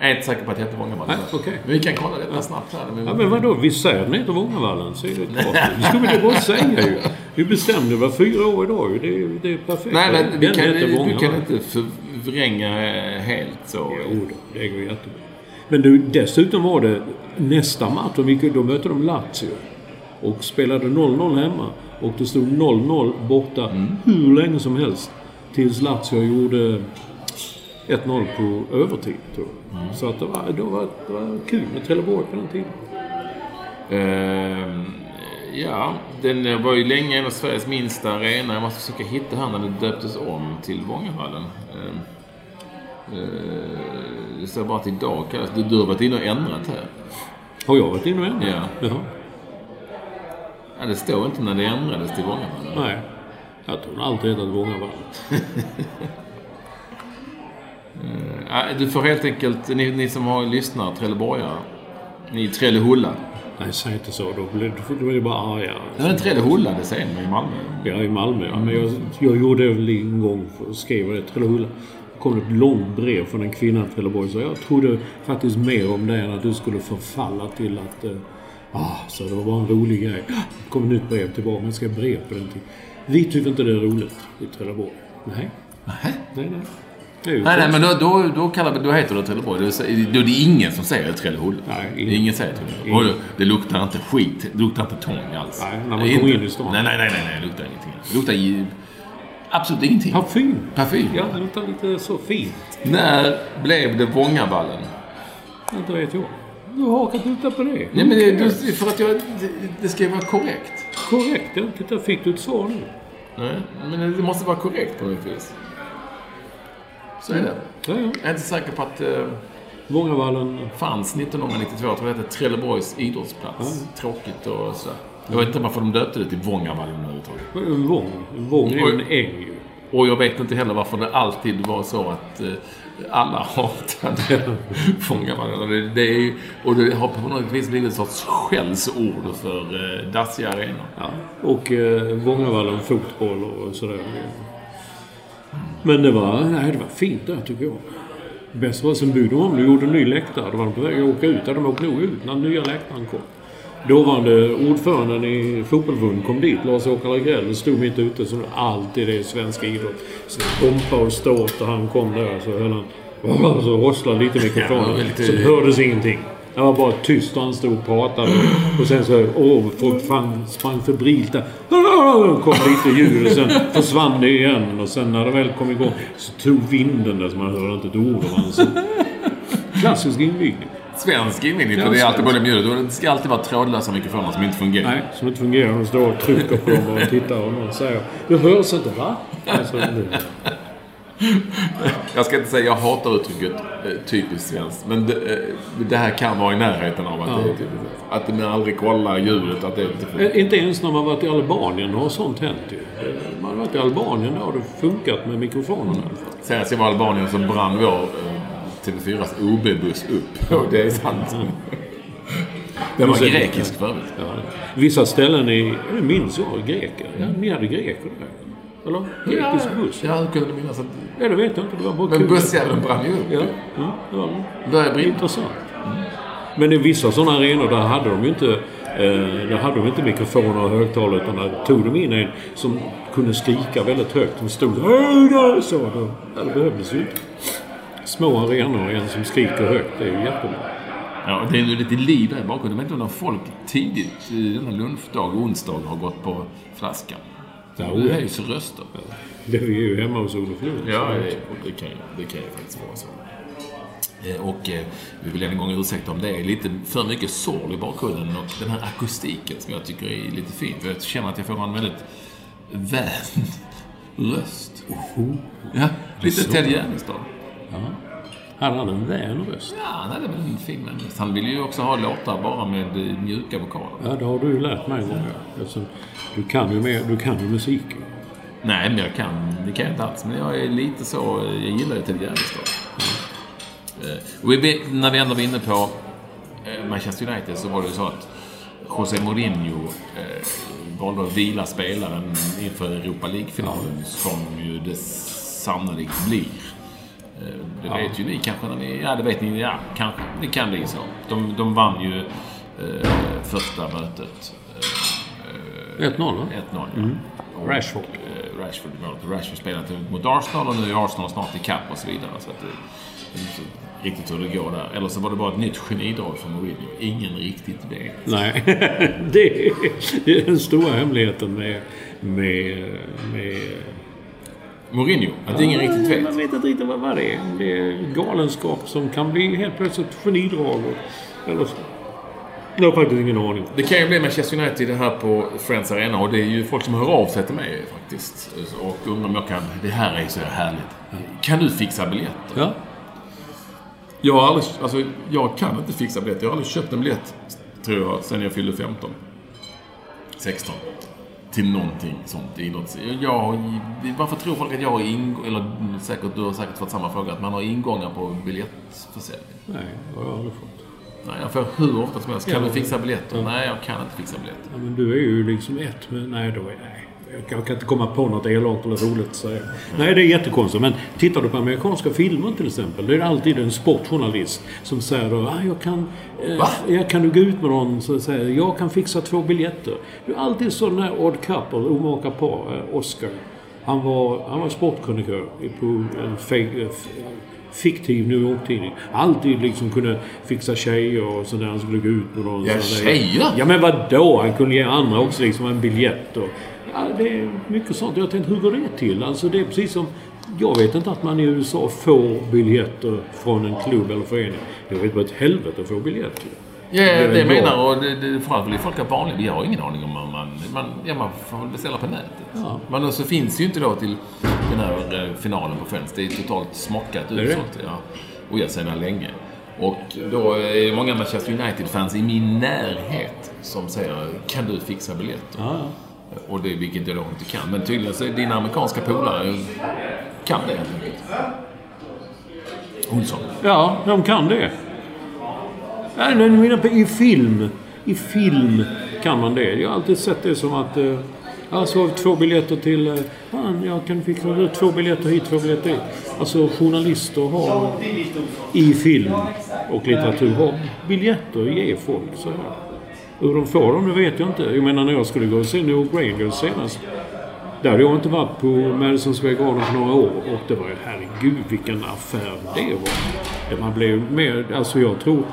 [SPEAKER 3] Jag är inte säker på att det hette Bångavallen.
[SPEAKER 4] Nej, okej.
[SPEAKER 3] Men vi kan kolla detta snabbt här. Men...
[SPEAKER 4] Ja, men vadå? Vi säger den heter Vångavallen, så är det klart. Det skulle vi bara säga ju. Vi bestämde, var fyra år idag ju. Det, är- det är perfekt.
[SPEAKER 3] Nej, men vi kan,
[SPEAKER 4] heter
[SPEAKER 3] du kan
[SPEAKER 4] Vångavallen.
[SPEAKER 3] inte förvränga helt så.
[SPEAKER 4] Jo då, det går jättebra. Men du, dessutom var det nästa match, de gick, då mötte de Lazio. Och spelade 0-0 hemma. Och det stod 0-0 borta hur länge som helst. Tills Lazio gjorde 1-0 på övertid, tror jag. Så att det var, det, var, det var kul med Trelleborg på den tiden.
[SPEAKER 3] Ehm, ja, den var ju länge en av Sveriges minsta arena. Jag måste försöka hitta här när det döptes om till Vångavallen. Ehm, eh, det står bara att idag kallas det. Du har varit inne och ändrat här.
[SPEAKER 4] Har jag varit inne och ändrat?
[SPEAKER 3] Ja.
[SPEAKER 4] Jaha.
[SPEAKER 3] Ja, det står inte när det ändrades till Vångavallen.
[SPEAKER 4] Nej. Jag tror den alltid hetat Vångavallen.
[SPEAKER 3] Ja, du får helt enkelt, ni, ni som har lyssnat, Trelleborgare. Ni i Trellehulla.
[SPEAKER 4] Nej, säg inte så. Då blir, då blir det bara arga.
[SPEAKER 3] Det var en Trellehulla det säger man i Malmö.
[SPEAKER 4] Ja, i Malmö. Ja. Men jag, jag gjorde det väl en gång, skrev det, Trellehulla. Det kom ett långt brev från en kvinna i Trelleborg. Så jag trodde faktiskt mer om det än att du skulle förfalla till att... Eh, ah, så det var bara en rolig grej. Det kom ett nytt brev tillbaka. Men ska brev på den tiden? Vi tycker inte det är roligt i Trelleborg. Nej. Nej, nej. Är ju
[SPEAKER 3] Nej, nej, men då, då, då, kallar då heter det Trelleborg. Då, är- då är det ingen som säger Det
[SPEAKER 4] ingen.
[SPEAKER 3] ingen säger. Och det, det luktar inte skit. Det luktar inte tång alls.
[SPEAKER 4] Nej, när man
[SPEAKER 3] Det
[SPEAKER 4] kommer in i stan.
[SPEAKER 3] Nej, nej, nej, nej. Det luktar ingenting. Det luktar ju absolut ingenting.
[SPEAKER 4] Parfym.
[SPEAKER 3] Parfym.
[SPEAKER 4] Ja, det luktar lite så fint.
[SPEAKER 3] När blev det Vångavallen?
[SPEAKER 4] Inte vet jag. Du har hakat ut på det.
[SPEAKER 3] Nej, men det, det, för att jag, det, det ska ju vara korrekt.
[SPEAKER 4] Korrekt. Ja, titta, fick du ett svar nu?
[SPEAKER 3] Nej, men det måste vara korrekt på något vis. Så är det.
[SPEAKER 4] Ja, ja.
[SPEAKER 3] Jag är inte säker på att det
[SPEAKER 4] Vångavallen.
[SPEAKER 3] fanns 1992. Jag tror det hette Trelleborgs idrottsplats. Tråkigt och sådär. Jag vet inte varför de döpte det till Vångavallen överhuvudtaget.
[SPEAKER 4] Vång. En vång är en äng ju.
[SPEAKER 3] Och jag vet inte heller varför det alltid var så att eh, alla hatade Vångavallen. Det, det är Och det har på något vis blivit ett sorts skällsord för eh, dassiga arenor.
[SPEAKER 4] Ja. Och eh, Vångavallen fotboll och sådär. Men det var, nej, det var fint där tycker jag. Bäst sen byggde de om. De gjorde en ny läktare. Då var de på väg att åka ut. De åkte nog ut när den nya läktaren kom. Dåvarande ordföranden i fotbollsförbundet kom dit, Lars-Åke Lagrell, och stod mitt ute som alltid är i svensk idrott. Pompa och ståt och han kom där så höll han... Så hosslade lite mikrofonen.
[SPEAKER 3] Ja, det var lite-
[SPEAKER 4] Så hördes ingenting. Det var bara tyst och han stod och pratade. Och sen så... Åh, folk fan sprang febrilt där. Kom lite ljud och sen försvann det igen. Och sen när det väl kom igång så tog vinden där så man hörde inte ett ord av hans. Klassisk invigning.
[SPEAKER 3] Svensk invigning, för det är alltid både mjukt och det ska alltid vara trådlösa mikrofoner som inte fungerar.
[SPEAKER 4] Nej, som inte fungerar. De står och trycker på dem och tittar och någon säger Det hörs inte va? Alltså, det,
[SPEAKER 3] Jag ska inte säga jag hatar uttrycket eh, typiskt svenskt. Men det, eh, det här kan vara i närheten av att det är typiskt svenskt. Att man aldrig kollar ljudet. Att det inte funkar.
[SPEAKER 4] Eh, inte ens när man varit i Albanien har sånt hänt ju. Man har varit i Albanien, där har det funkat med mikrofonerna fall.
[SPEAKER 3] Senast jag var i Albanien så brann vår eh, TV4s OB-buss upp. Och det är sant. Den var grekisk för övrigt.
[SPEAKER 4] Ja. Vissa ställen i... Det minns jag, greker. Ja, ni hade greker där. Eller? Grekisk buss.
[SPEAKER 3] Ja, hur kunde du minnas att...
[SPEAKER 4] Ja, det vet jag inte. Det var bara
[SPEAKER 3] Men bussjäveln brann ju upp.
[SPEAKER 4] Ja, ja, det var det.
[SPEAKER 3] Började brinna.
[SPEAKER 4] Intressant. Men i vissa sådana arenor där hade de ju inte, eh, där hade de inte mikrofoner och högtalare utan där tog de in en som kunde skrika väldigt högt. Som stod "Hej där!" så. Då, ja, det behövdes ju. Små arenor och en som skriker högt, det är ju jättebra.
[SPEAKER 3] Ja, det är ju lite liv där i bakgrunden. Jag vet inte om folk tidigt i denna lunchdag, onsdag, har gått på flaskan.
[SPEAKER 4] Ja,
[SPEAKER 3] det
[SPEAKER 4] ja. Det är ju hemma hos Olof Lund.
[SPEAKER 3] Ja, det, det, kan, det kan ju faktiskt vara så. Eh, Och eh, vi vill än en gång ursäkta om det är lite för mycket sorl i bakgrunden och den här akustiken som jag tycker är lite fin. För jag känner att jag får en väldigt vän röst. Ja, lite. Ted Gärdestad.
[SPEAKER 4] Hade han en vän röst?
[SPEAKER 3] Ja, han hade väl en fin. Han ville ju också ha låtar bara med eh, mjuka vokaler.
[SPEAKER 4] Ja, det har du ju lärt mig. Ja. Eftersom du kan ju, mer, du kan ju musik.
[SPEAKER 3] Nej, men jag kan, det kan jag inte alls. Men jag är lite så, jag gillar ju Ted Gärdestad. Vi, när vi ändå var inne på eh, Manchester United så var det ju så att José Mourinho eh, valde att vila spelaren inför Europa League-finalen som ju det sannolikt blir. Eh, det ja. vet ju ni kanske när ni... Ja, det vet ni. Ja, kanske. Det kan bli så. De, de vann ju eh, första mötet.
[SPEAKER 4] Eh, 1-0 va?
[SPEAKER 3] 1-0, ja.
[SPEAKER 4] Mm. Rashford.
[SPEAKER 3] Eh, Rashford, Rashford spelade mot Arsenal och nu är Arsenal snart ikapp och så vidare. Så att det, riktigt hur det går där. Eller så var det bara ett nytt genidrag från Mourinho. Ingen riktigt vet.
[SPEAKER 4] Nej, det är den stora hemligheten med, med, med
[SPEAKER 3] Mourinho? Att ja, ingen riktigt vet?
[SPEAKER 4] Man vet inte riktigt vad, vad det är. Det är galenskap som kan bli helt plötsligt genidrag. Och, eller så. Jag har faktiskt ingen aning.
[SPEAKER 3] Det kan ju bli Manchester United det här på Friends Arena och det är ju folk som hör av sig till mig faktiskt. Och undrar om jag kan... Det här är så härligt. Kan du fixa biljetter?
[SPEAKER 4] Ja.
[SPEAKER 3] Jag har aldrig, alltså, jag kan inte fixa biljett. Jag har aldrig köpt en biljett, tror jag, sen jag fyllde 15. 16. Till någonting sånt idrotts... Jag, varför tror folk att jag har ingång... Eller säkert, du har säkert fått samma fråga. Att man har ingångar på biljettförsäljning.
[SPEAKER 4] Nej, det har jag aldrig fått.
[SPEAKER 3] Nej, jag får hur ofta som helst. Kan ja, du fixa biljetter? Ja. Nej, jag kan inte fixa biljetter.
[SPEAKER 4] Ja, men du är ju liksom ett. Men nej, då är... Jag kan inte komma på något elakt eller roligt att säga. Nej, det är jättekonstigt. Men tittar du på amerikanska filmer till exempel. Det är alltid en sportjournalist som säger då, ah, jag kan... Eh, jag kan du gå ut med någon så säger jag kan fixa två biljetter. Det är alltid där odd couple, omaka par, eh, Oscar. Han var, han var sportkrönikör på en fake, eh, fiktiv New York-tidning. Alltid liksom kunde fixa tjejer och sådär. Han skulle gå ut med någon.
[SPEAKER 3] Ja, tjejer?
[SPEAKER 4] Ja, men vadå? Han kunde ge andra också liksom en biljett. Och, Ja, det är mycket sånt. Jag tänkte, hur går det till? Alltså det är precis som... Jag vet inte att man i USA får biljetter från en klubb eller förening. Det vet bara ett helvete att få biljetter.
[SPEAKER 3] Ja, det, det menar och det, det, framförallt vill folk ha vanliga. Vi har ingen aning om man, man, man, ja, man får väl beställa på nätet. Ja. Men så finns ju inte då till den här eh, finalen på Friends. Det är totalt smockat utsålt. Ja. Och jag sedan länge. Och då är det många Manchester United-fans i min närhet som säger Kan du fixa biljetter?
[SPEAKER 4] Ja.
[SPEAKER 3] Och det, vilket jag då inte kan. Men tydligen så är dina amerikanska polare kan det helt enkelt. Olsson.
[SPEAKER 4] Ja, de kan det. Nej, men menar i film. I film kan man det. Jag har alltid sett det som att... Eh, alltså två biljetter till... Eh, fan, jag kan fixa två biljetter hit, två biljetter dit. Alltså journalister har i film och litteratur har biljetter att ge folk så här. Hur de får dem, det vet jag inte. Jag menar när jag skulle gå och se New Rangers senast. Där hade jag inte varit på Madison Square Garden på några år. Och det var ju, herregud vilken affär det var. Man blev mer, alltså jag tror...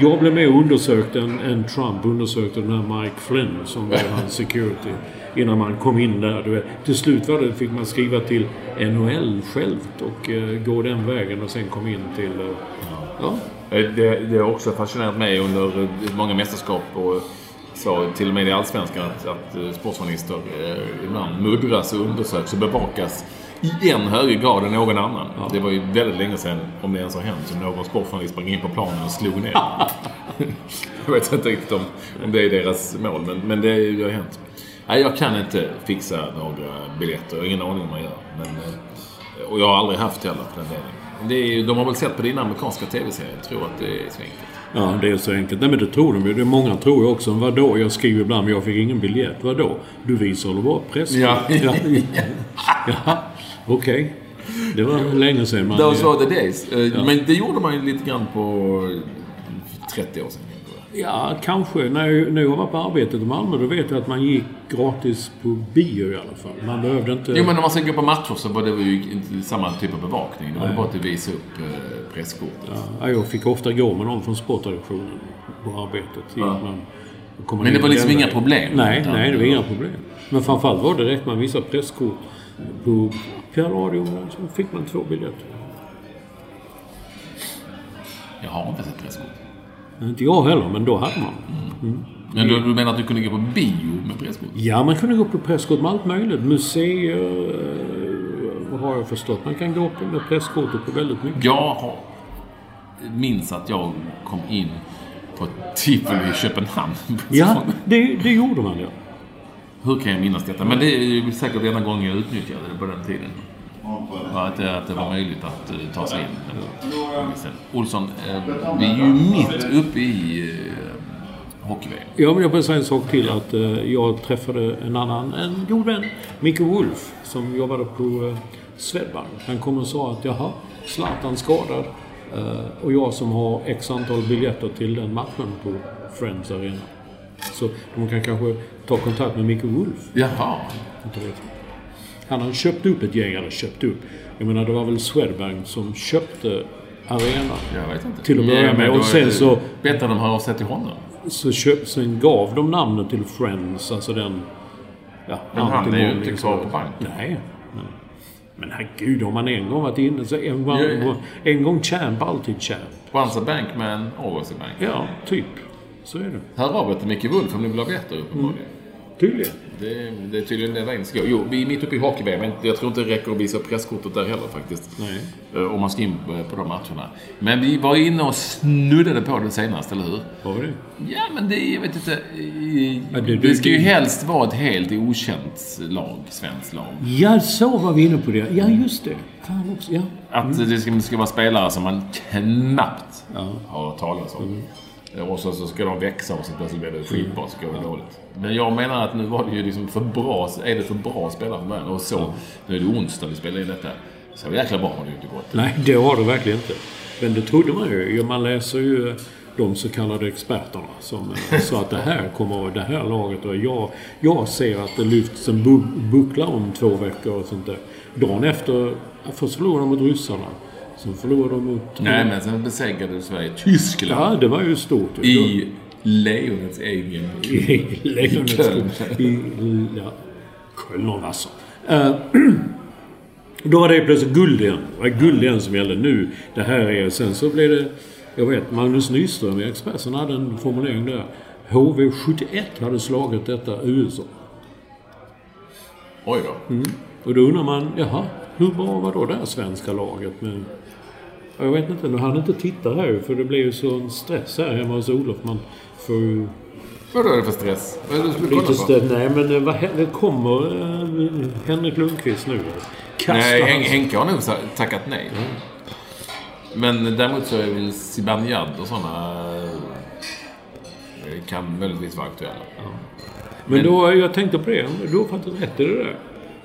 [SPEAKER 4] Jag blev mer undersökt än, än Trump undersökte den här Mike Flynn som var hans security. Innan man kom in där. Du vet. Till slut var det, fick man skriva till NHL självt och uh, gå den vägen och sen kom in till... Uh, ja.
[SPEAKER 3] Eh, det, det har också fascinerat mig under många mästerskap och så, till och med i Allsvenskan att, att eh, sportjournalister eh, ibland muddras och undersöks och bevakas i än högre grad än någon annan. Ja. Det var ju väldigt länge sedan, om det ens har hänt, som någon sportjournalist sprang in på planen och slog ner Jag vet inte riktigt om, om det är deras mål, men, men det, det har hänt. Nej, jag kan inte fixa några biljetter. Jag har ingen aning om vad man gör. Men, eh, och jag har aldrig haft heller, för den delen. Det är, de har väl sett på dina amerikanska tv-serier. Tror att det är så enkelt.
[SPEAKER 4] Ja, det är så enkelt. Nej, men det tror de ju. Det många tror ju också. Vadå? Jag skriver ibland, men jag fick ingen biljett. Vadå? Du visar väl bara press?
[SPEAKER 3] Ja.
[SPEAKER 4] ja. ja. Okej. Okay. Det var länge sedan man...
[SPEAKER 3] Those were the days. Eh, ja. Men det gjorde man ju lite grann på 30 år sedan.
[SPEAKER 4] Ja, kanske. När jag, när jag var på arbetet i Malmö då vet jag att man gick gratis på bio i alla fall. Man behövde inte...
[SPEAKER 3] Jo, men när man ska gå på matcher så var det ju inte samma typ av bevakning. Det var Nej. bara att visa upp eh, presskortet.
[SPEAKER 4] Ja, jag fick ofta gå med någon från sportredaktionen på arbetet. Ja.
[SPEAKER 3] Man men det var liksom inga problem?
[SPEAKER 4] Nej, nej, det var inga problem. Men framförallt var det rätt man visade presskort på PR-radion så fick man två biljetter.
[SPEAKER 3] Jag har inte sett presskort.
[SPEAKER 4] Inte jag heller, men då hade man.
[SPEAKER 3] Mm. Men du, du menar att du kunde gå på bio med presskort?
[SPEAKER 4] Ja, man kunde gå på presskort med allt möjligt. Museer, eh, har jag förstått. Man kan gå på med presskortet på väldigt mycket.
[SPEAKER 3] Jag har minns att jag kom in på tivoli i Köpenhamn.
[SPEAKER 4] Ja, det, det gjorde man ja.
[SPEAKER 3] Hur kan jag minnas detta? Men det är säkert enda gången jag utnyttjade det på den tiden. Att, det, att det var möjligt att uh, ta sig in. Olsson, uh, vi är ju mitt uppe i uh, hockey-VM.
[SPEAKER 4] Ja, men jag vill säga en sak till. Att uh, jag träffade en annan, en god vän, Micke Wolf, som jobbade på uh, Swedbank. Han kom och sa att jaha, Zlatan skadad. Uh, och jag som har x antal biljetter till den matchen på Friends Arena. Så de kan kanske ta kontakt med Micke Wolf.
[SPEAKER 3] Jaha.
[SPEAKER 4] Inte vet. Han hade köpt upp ett gäng, eller köpt upp. Jag menar det var väl Swedbank som köpte arenan.
[SPEAKER 3] Jag vet inte.
[SPEAKER 4] Till att börja med. Och sen så,
[SPEAKER 3] Bättre de hör av sig till honom.
[SPEAKER 4] så köp, sen gav de namnet till Friends, alltså den... Ja,
[SPEAKER 3] Men han är ju inte kvar på banken.
[SPEAKER 4] Nej. Men, men herregud, om man en gång varit inne så en gång,
[SPEAKER 3] ja.
[SPEAKER 4] en gång champ, alltid champ.
[SPEAKER 3] Once a bank man, always a bank.
[SPEAKER 4] Ja, typ. Så är det.
[SPEAKER 3] Hör av er till Micke Wolf om ni vill ha biljetter uppenbarligen.
[SPEAKER 4] Tydligen.
[SPEAKER 3] Det, det är tydligen den vägen det ska gå. Jo, vi är mitt uppe i hockey-VM. men Jag tror inte det räcker att visa presskortet där heller faktiskt.
[SPEAKER 4] Nej.
[SPEAKER 3] Eh, Om man ska in på- på de matcherna. Men vi var inne och snuddade på det senast, eller hur?
[SPEAKER 4] Var det
[SPEAKER 3] Ja, men det är, jag vet inte. eh,
[SPEAKER 4] Ja,
[SPEAKER 3] Det,
[SPEAKER 4] det-
[SPEAKER 3] ska ju helst vara ett helt okänt lag, svenskt lag.
[SPEAKER 4] Ja, så var vi inne på det. Ja, just det. Fan också. Ja.
[SPEAKER 3] Att det ska, ska vara spelare som man knappt har talat om.
[SPEAKER 4] Mm.
[SPEAKER 3] Och så, så ska de växa och så plötsligt blir det skitbra, så går det dåligt. Men jag menar att nu var det ju liksom för bra, är det för bra spelare från början. Och så, nu är det onsdag vi spelar in detta. Så jäkla bra har det ju inte gått.
[SPEAKER 4] Nej, det har det verkligen inte. Men det trodde man ju. Man läser ju de så kallade experterna som eh, sa att det här kommer det här laget och jag, jag ser att det lyfts en bu- buckla om två veckor och sånt där. Dagen efter, först förlorade de mot ryssarna. Sen förlorade de mot...
[SPEAKER 3] Nej, men sen besegrade Sverige Tyskland
[SPEAKER 4] Ja, det var ju stort.
[SPEAKER 3] i lejonets egen...
[SPEAKER 4] I Lejonets
[SPEAKER 3] Köln.
[SPEAKER 4] skog. I, ja, Köln alltså. Eh, då var det plötsligt guld igen. Det var guld igen som gällde nu. Det här är... Sen så blev det... Jag vet, Magnus Nyström i Expressen hade en formulering där. HV71 hade slagit detta USA.
[SPEAKER 3] Oj då.
[SPEAKER 4] Och då undrar man, jaha, hur bra var då det här svenska laget? Ja, jag vet inte, nu hann inte titta här för det blev ju sån stress här hemma hos Olof. Man får ju
[SPEAKER 3] Vad är det för stress? Vad är det du skulle kolla på?
[SPEAKER 4] stöd. Nej, men eh, vad händer? Kommer eh, Henrik Lundqvist nu? Kastar
[SPEAKER 3] Nej, Hen- Henke har nog tackat nej. Men däremot så är väl Zibanejad och sådana kan möjligtvis vara aktuella.
[SPEAKER 4] Men då, jag tänkte på det. Du har faktiskt rätt i det där.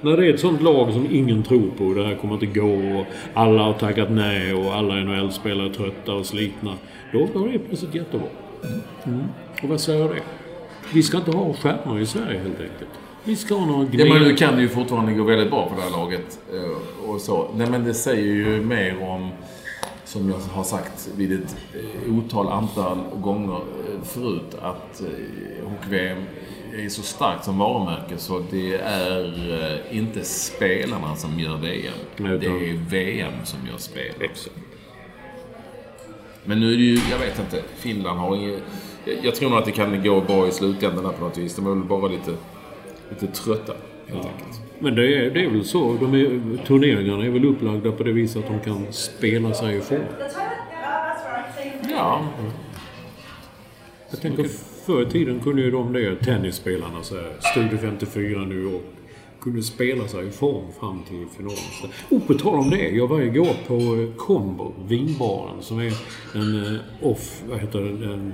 [SPEAKER 4] När det är ett sånt lag som ingen tror på. Det här kommer inte gå. Och alla har tackat nej och alla NHL-spelare är trötta och slitna. Då går det plötsligt jättebra. Mm. Och vad säger det? Vi ska inte ha stjärnor i Sverige helt enkelt. Vi ska ha några
[SPEAKER 3] Ja, men nu kan det ju fortfarande gå väldigt bra på det här laget. eh, Och så. Nej, men det säger ju mer om, som jag har sagt vid ett eh, otal antal gånger eh, förut, att hockey-VM är så starkt som varumärke så det är eh, inte spelarna som gör VM. Det är VM som gör spel. Men nu är det ju, jag vet inte, Finland har inget... jag- tror nog att det kan gå bra i slutändan på något vis. De är väl bara lite, lite trötta, helt enkelt.
[SPEAKER 4] Men det är, det är väl så. De är, turneringarna är väl upplagda på det viset att de kan spela sig i form.
[SPEAKER 3] Ja,
[SPEAKER 4] Jag tänker förr i tiden kunde ju de där tennisspelarna, så här, Studio 54 New York, kunde spela sig i form fram till finalen. Så- Och på tal om det, jag var igår på eh, Combo, vinbaren, som är en eh, off... Vad heter det? En,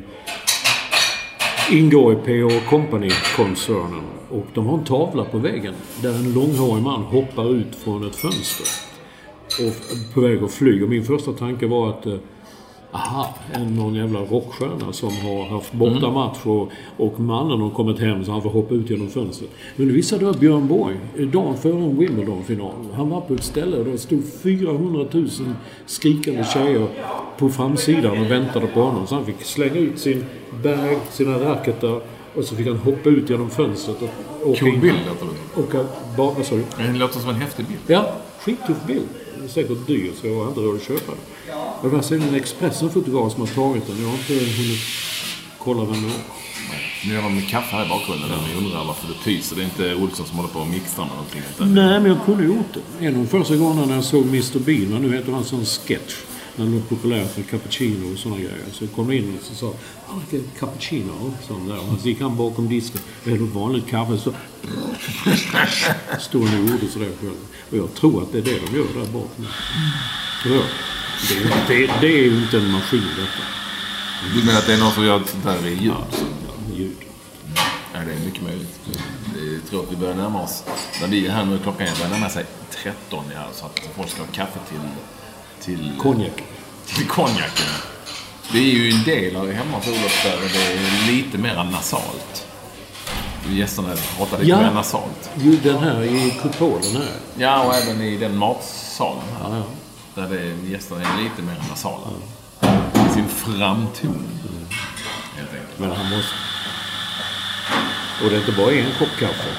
[SPEAKER 4] ingår i P.O. Company-koncernen. Och de har en tavla på väggen där en långhårig man hoppar ut från ett fönster. Och på väg att fly. Och min första tanke var att eh, Aha, en någon jävla rockstjärna som har haft bortamatch och, och mannen har kommit hem så han får hoppa ut genom fönstret. Men det visade att Björn Borg, dagen före en Wimbledon-final, han var på ett ställe och det stod 400 000 skrikande tjejer på framsidan och väntade på honom. Så han fick slänga ut sin bag, sina racketar och så fick han hoppa ut genom fönstret och åka
[SPEAKER 3] cool bild låter det.
[SPEAKER 4] Du?
[SPEAKER 3] Det låter som en häftig bild.
[SPEAKER 4] Ja, skittuff bild. Säkert dyr så jag har inte råd att köpa den. Det var sen en Expressen-fotograf som har tagit den. Jag har inte hunnit kolla vem det var.
[SPEAKER 3] Nu har de kaffe här i bakgrunden ni undrar varför det pyser. Det är inte Olsson som håller på och mixtrar med någonting. Utan
[SPEAKER 4] Nej, men jag kunde gjort det. En av de första gångerna när jag såg Mr Bean, nu heter han, sån sketch. När det blev populärt med cappuccino och sådana grejer. Så kom det in och så sa ah, vilken cappuccino. Sån där. Och så gick han bakom disken. Är det vanligt kaffe? Så stod han och gjorde sådär själv. Och jag tror att det är det de gör där bakom. Ja. Det, är, det, det är ju inte en maskin detta.
[SPEAKER 3] Du menar att det är någon som gör sånt där i ljud?
[SPEAKER 4] Ljud.
[SPEAKER 3] Ja, det är mycket möjligt. Jag tror att vi börjar närma oss. När vi är här nu, klockan är börjar närma sig 13 ja, så att folk ska ha kaffe till... Till,
[SPEAKER 4] Konjak.
[SPEAKER 3] till konjaken. Det är ju en del av hemma hos Olof där det är lite mer nasalt. Gästerna hatar lite
[SPEAKER 4] Ja.
[SPEAKER 3] mer nasalt.
[SPEAKER 4] Jo, den här i kupolen här.
[SPEAKER 3] Ja, och även i den matsalen här.
[SPEAKER 4] Ja, ja.
[SPEAKER 3] Där det, gästerna är lite mer nasala. I sin framtoning. Helt enkelt.
[SPEAKER 4] Men han måste... Och det är inte bara en kopp kaffe.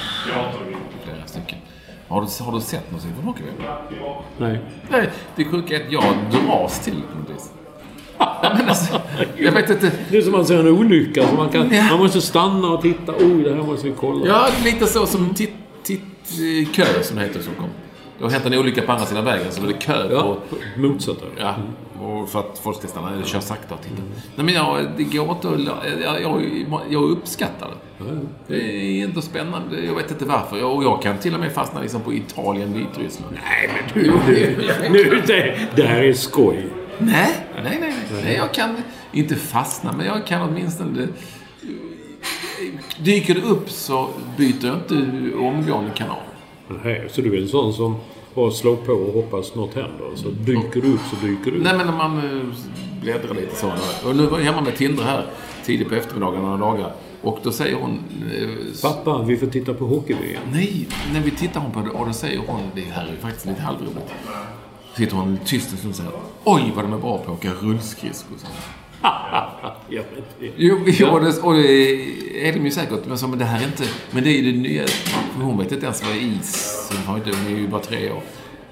[SPEAKER 3] Har du, har du sett någonting från hockey?
[SPEAKER 4] Nej.
[SPEAKER 3] Nej, det sjuka är att jag dras till det på något vis. Men alltså, jag vet inte.
[SPEAKER 4] Det är som man ser en olycka. Så man, kan,
[SPEAKER 3] Ja.
[SPEAKER 4] man måste stanna och titta. Oj, det här måste vi kolla.
[SPEAKER 3] Ja, lite så som titt, titt, kö som heter i Stockholm. Det har hänt en olycka på andra sidan vägen så det är kö på...
[SPEAKER 4] Ja, motsatt.
[SPEAKER 3] Ja, och för att folk ska stanna eller köra sakta och titta. Nej men jag, det går inte att... Jag, jag, jag uppskattar det. Det är ändå spännande. Jag vet inte varför. Jag- Och jag kan till och med fastna liksom på Italien, Vitryssland.
[SPEAKER 4] Nej, men du, du, nu, det, det här är skoj.
[SPEAKER 3] Nej, nej. nej. nej jag kan inte fastna, men jag kan åtminstone... Dyker det upp så byter jag inte omgående kanal.
[SPEAKER 4] Nej, så du är en sån som bara slår på och hoppas något händer. Så dyker du upp så dyker du upp.
[SPEAKER 3] Nej, men när man eh, bläddrar lite så. Och nu var jag hemma med Tindra här tidigt på eftermiddagen några dagar. Och då säger hon... eh,
[SPEAKER 4] Pappa, vi får titta på hockey-VM.
[SPEAKER 3] Nej, när vi tittar hon på det och då säger hon, det här är faktiskt lite halvroligt. Sitter hon tyst en stund och säger Oj, vad de är bra på att åka rullskridskor. Jo, jo det, och det är de ju säkert. Men, så, men det här är inte... Men det är ju det nya. Hon vet inte ens vad is. Hon, inte, hon är ju bara tre år.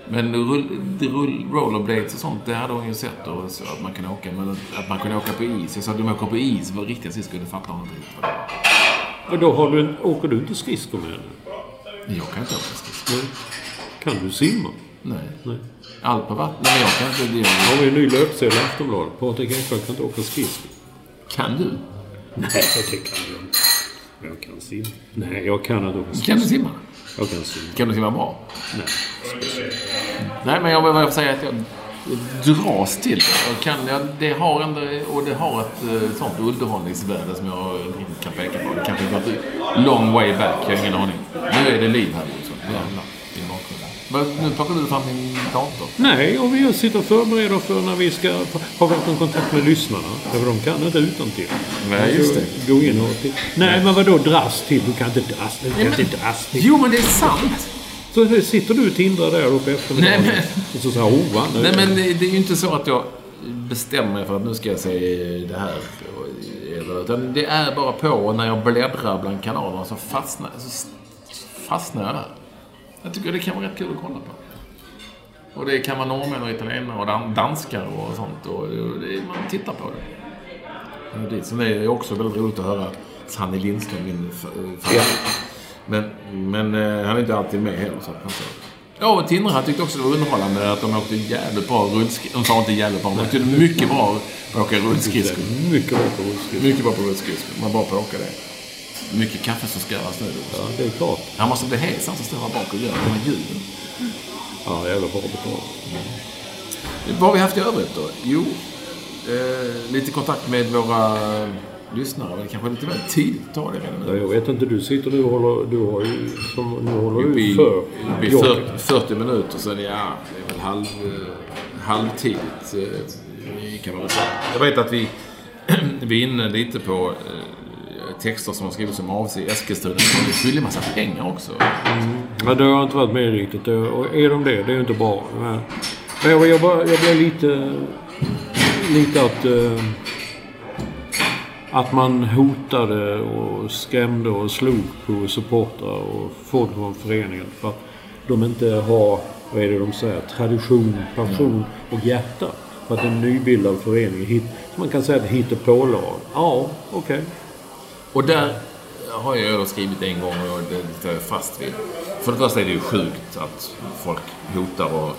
[SPEAKER 3] Men rull, rull, rollerblades och sånt, det hade hon ju sett. Och så att man kan åka. Men att man kunde åka på is. Jag sa att de åker på is var riktiga skridskor. Det fattar hon inte riktigt.
[SPEAKER 4] och då har du, åker du inte skridskor med henne?
[SPEAKER 3] Jag kan inte åka skridskor.
[SPEAKER 4] Kan du simma?
[SPEAKER 3] Nej.
[SPEAKER 4] Nej.
[SPEAKER 3] Vatten. Nej, men jag kan inte... Det,
[SPEAKER 4] Har vi en ny löpsedel i Aftonbladet. Patrik Ekwall kan inte åka skridskor.
[SPEAKER 3] kan du?
[SPEAKER 4] Nej, det kan jag inte. Jag kan simma. Nej, jag kan inte åka skridskor.
[SPEAKER 3] Kan du simma?
[SPEAKER 4] Jag kan simma.
[SPEAKER 3] Kan du simma bra?
[SPEAKER 4] Nej.
[SPEAKER 3] Nej, men jag vill säga att jag dras till det. Jag kan, jag, det har ändå, och det har ett eh, sånt underhållningsvärde som jag inte kan peka på. Det kanske gått long way back, jag har ingen aning. Nu är det liv här i bakgrunden. Men Nu plockar du fram din dator.
[SPEAKER 4] Nej, och vi sitter och förbereder för när vi ska ha verkligen kontakt med lyssnarna. För de kan inte utantill.
[SPEAKER 3] Nej, just det.
[SPEAKER 4] Gå in och titta. Nej, men vadå dras till? Du kan inte dras Du kan inte dras till.
[SPEAKER 3] Jo, men det är sant!
[SPEAKER 4] Så sitter du och tindrar där uppe efter
[SPEAKER 3] Nej, men-
[SPEAKER 4] Och så säger oh, nu.
[SPEAKER 3] Nej, men det är ju inte så att jag bestämmer mig för att nu ska jag se det här. Eller- Utan det är bara på och när jag bläddrar bland kanalerna så fastnar, så fastnar jag där. Jag tycker det kan vara rätt kul att kolla på. Och det kan vara norrmän och italienare och dan- danskar och sånt. Och det, man tittar på det. Det. Sen är det också väldigt roligt att höra Sanny Lindström, min f- favorit. Men, men eh, han är inte alltid med heller. Så så. Ja, och Tindra han tyckte också det var underhållande att de åkte jävligt bra rullskridskor. De sa inte jävligt bra, men de tyckte mycket bra på att åka rullskridskor.
[SPEAKER 4] Mycket bra på rullskridskor.
[SPEAKER 3] Mycket bra på rullskridskor. Man bra på att åka det. Mycket kaffe som ska göras nu då.
[SPEAKER 4] Ja, det är klart.
[SPEAKER 3] Han måste bli hes, han som står här bak och gör de här ljuden.
[SPEAKER 4] Ja, jävla bra betalt.
[SPEAKER 3] Vad har vi haft i övrigt då? Jo, eh, lite kontakt med våra lyssnare. Men det kanske är lite väl tidigt att ta det redan nu.
[SPEAKER 4] jag vet inte, du sitter nu och håller... Du har ju... Som, nu håller du
[SPEAKER 3] i,
[SPEAKER 4] för
[SPEAKER 3] uppe i
[SPEAKER 4] jobbet.
[SPEAKER 3] 40, 40 minuter, så det är, ja, det är väl halv, eh, halvtidigt eh, kan man väl säga. Jag vet att vi, vi är inne lite på eh, texter som har skrivits om AFC i Eskilstuna. De är skyldiga massa pengar också.
[SPEAKER 4] Ja, det har jag inte varit med riktigt. Och är de det, det är ju inte bra. Men jag, jag, jag blev lite... Lite att... Eh, att man hotade och skrämde och slog på supportrar och folk från föreningen. För att de inte har, vad är det de säger, tradition, passion och hjärta. För att en nybildad förening, hit, man kan säga att hittepålag. Ja, okej.
[SPEAKER 3] Och där har jag då skrivit en gång och det står jag fast vid. För det första är det ju sjukt att folk hotar och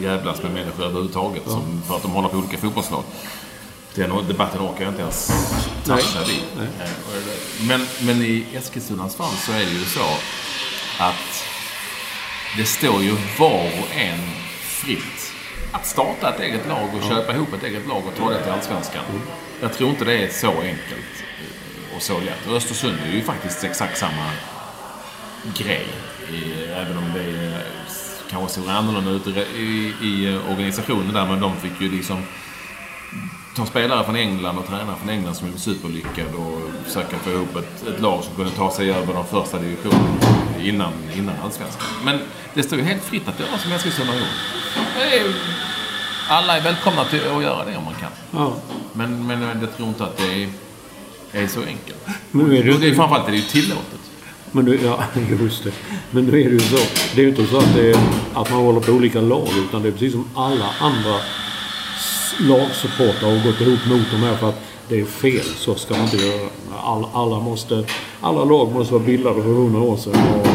[SPEAKER 3] jävlas med människor överhuvudtaget som, för att de håller på olika fotbollslag. Den debatten orkar jag inte ens toucha vid. Men, men i Eskilstunans fall så är det ju så att det står ju var och en fritt att starta ett eget lag och köpa ihop ett eget lag och ta det till Allsvenskan. Jag tror inte det är så enkelt och så lätt. Och Östersund är ju faktiskt exakt samma grej. I, även om det är, kanske ser annorlunda ut i, i, organisationen där, men de fick ju liksom ta spelare från England och tränare från England som är superlyckad och försöka få ihop ett, ett lag som kunde ta sig över de första divisionerna innan, innan allsvenskan. Men det står ju helt fritt att göra som Eskilstuna har gjort. Alla är välkomna till att göra det om man kan.
[SPEAKER 4] Ja.
[SPEAKER 3] Men, men jag tror inte att det är, är så enkelt.
[SPEAKER 4] Men nu är det
[SPEAKER 3] det framförallt är det ju tillåtet.
[SPEAKER 4] Men nu, ja, just det. Men nu är det ju så. Det är ju inte så att, är, att man håller på olika lag. Utan det är precis som alla andra lagsupportrar har gått ihop mot de här för att det är fel. Så ska man inte göra. Alla, alla, måste, alla lag måste vara bildade för hundra år sedan. Och,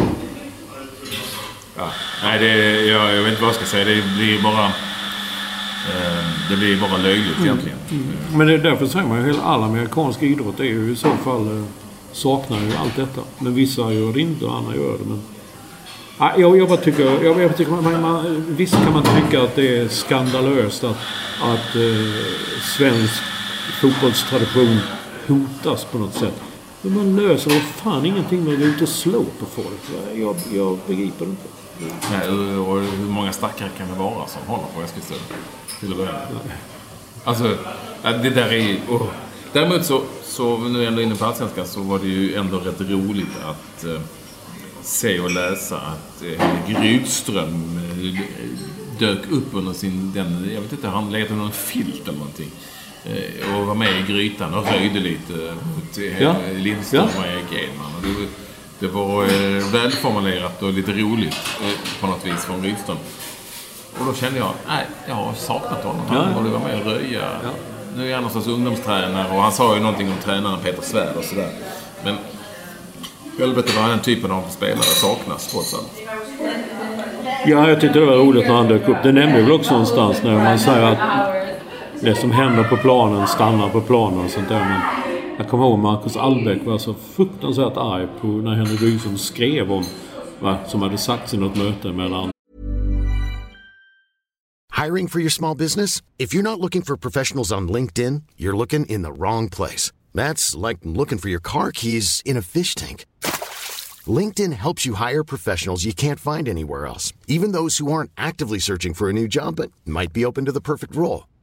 [SPEAKER 3] Ja. Nej, det, jag, jag vet inte vad jag ska säga. Det blir bara... Eh, det blir bara löjligt egentligen. Mm. Mm.
[SPEAKER 4] men det är därför säger man ju att all amerikansk idrott är ju i så fall eh, saknar ju allt detta. Men vissa gör det inte och andra gör det. Men, ah, jag, jag bara tycker, jag, jag tycker man, man, visst kan man tycka att det är skandalöst att, att eh, svensk fotbollstradition hotas på något sätt. Men man löser fan ingenting med att gå ut och slå på folk. Jag, jag begriper det inte.
[SPEAKER 3] Nej, och och hur många stackare kan det vara som håller på Eskilstuna? Till att börja med. Alltså, det där är ju... Oh. Däremot så, så, nu är jag ändå inne på Allsvenskan, så var det ju ändå rätt roligt att eh, se och läsa att eh, Henrik Rydström eh, dök upp under sin... Den, jag vet inte, han legat under en filt eller någonting. Eh, och var med i grytan och röjde lite mot eh,
[SPEAKER 4] Ja.
[SPEAKER 3] Lindström
[SPEAKER 4] Ja.
[SPEAKER 3] och Erik Edman. Och det, det var eh, välformulerat och lite roligt eh, på något vis från Rydström. Och då kände jag, nej, jag har saknat honom. Han
[SPEAKER 4] Ja, ja.
[SPEAKER 3] borde vara med och röja. Nu är han någon sorts ungdomstränare och han sa ju någonting om tränaren Peter Svärd och sådär. Men helvete vad den typen av spelare saknas trots allt.
[SPEAKER 4] Ja, jag tyckte det var roligt när han dök upp. Det nämnde väl också någonstans när man säger att det som händer på planen stannar på planen och sånt där. Men jag kommer ihåg Marcus Albeck var så fruktansvärt arg på när Henrik Rydström skrev om vad som hade sagts i något möte mellan
[SPEAKER 5] Hiring for your small business? If you're not looking for professionals on LinkedIn, you're looking in the wrong place. That's like looking for your car keys in a fish tank. LinkedIn helps you hire professionals you can't find anywhere else, even those who aren't actively searching for a new job but might be open to the perfect role.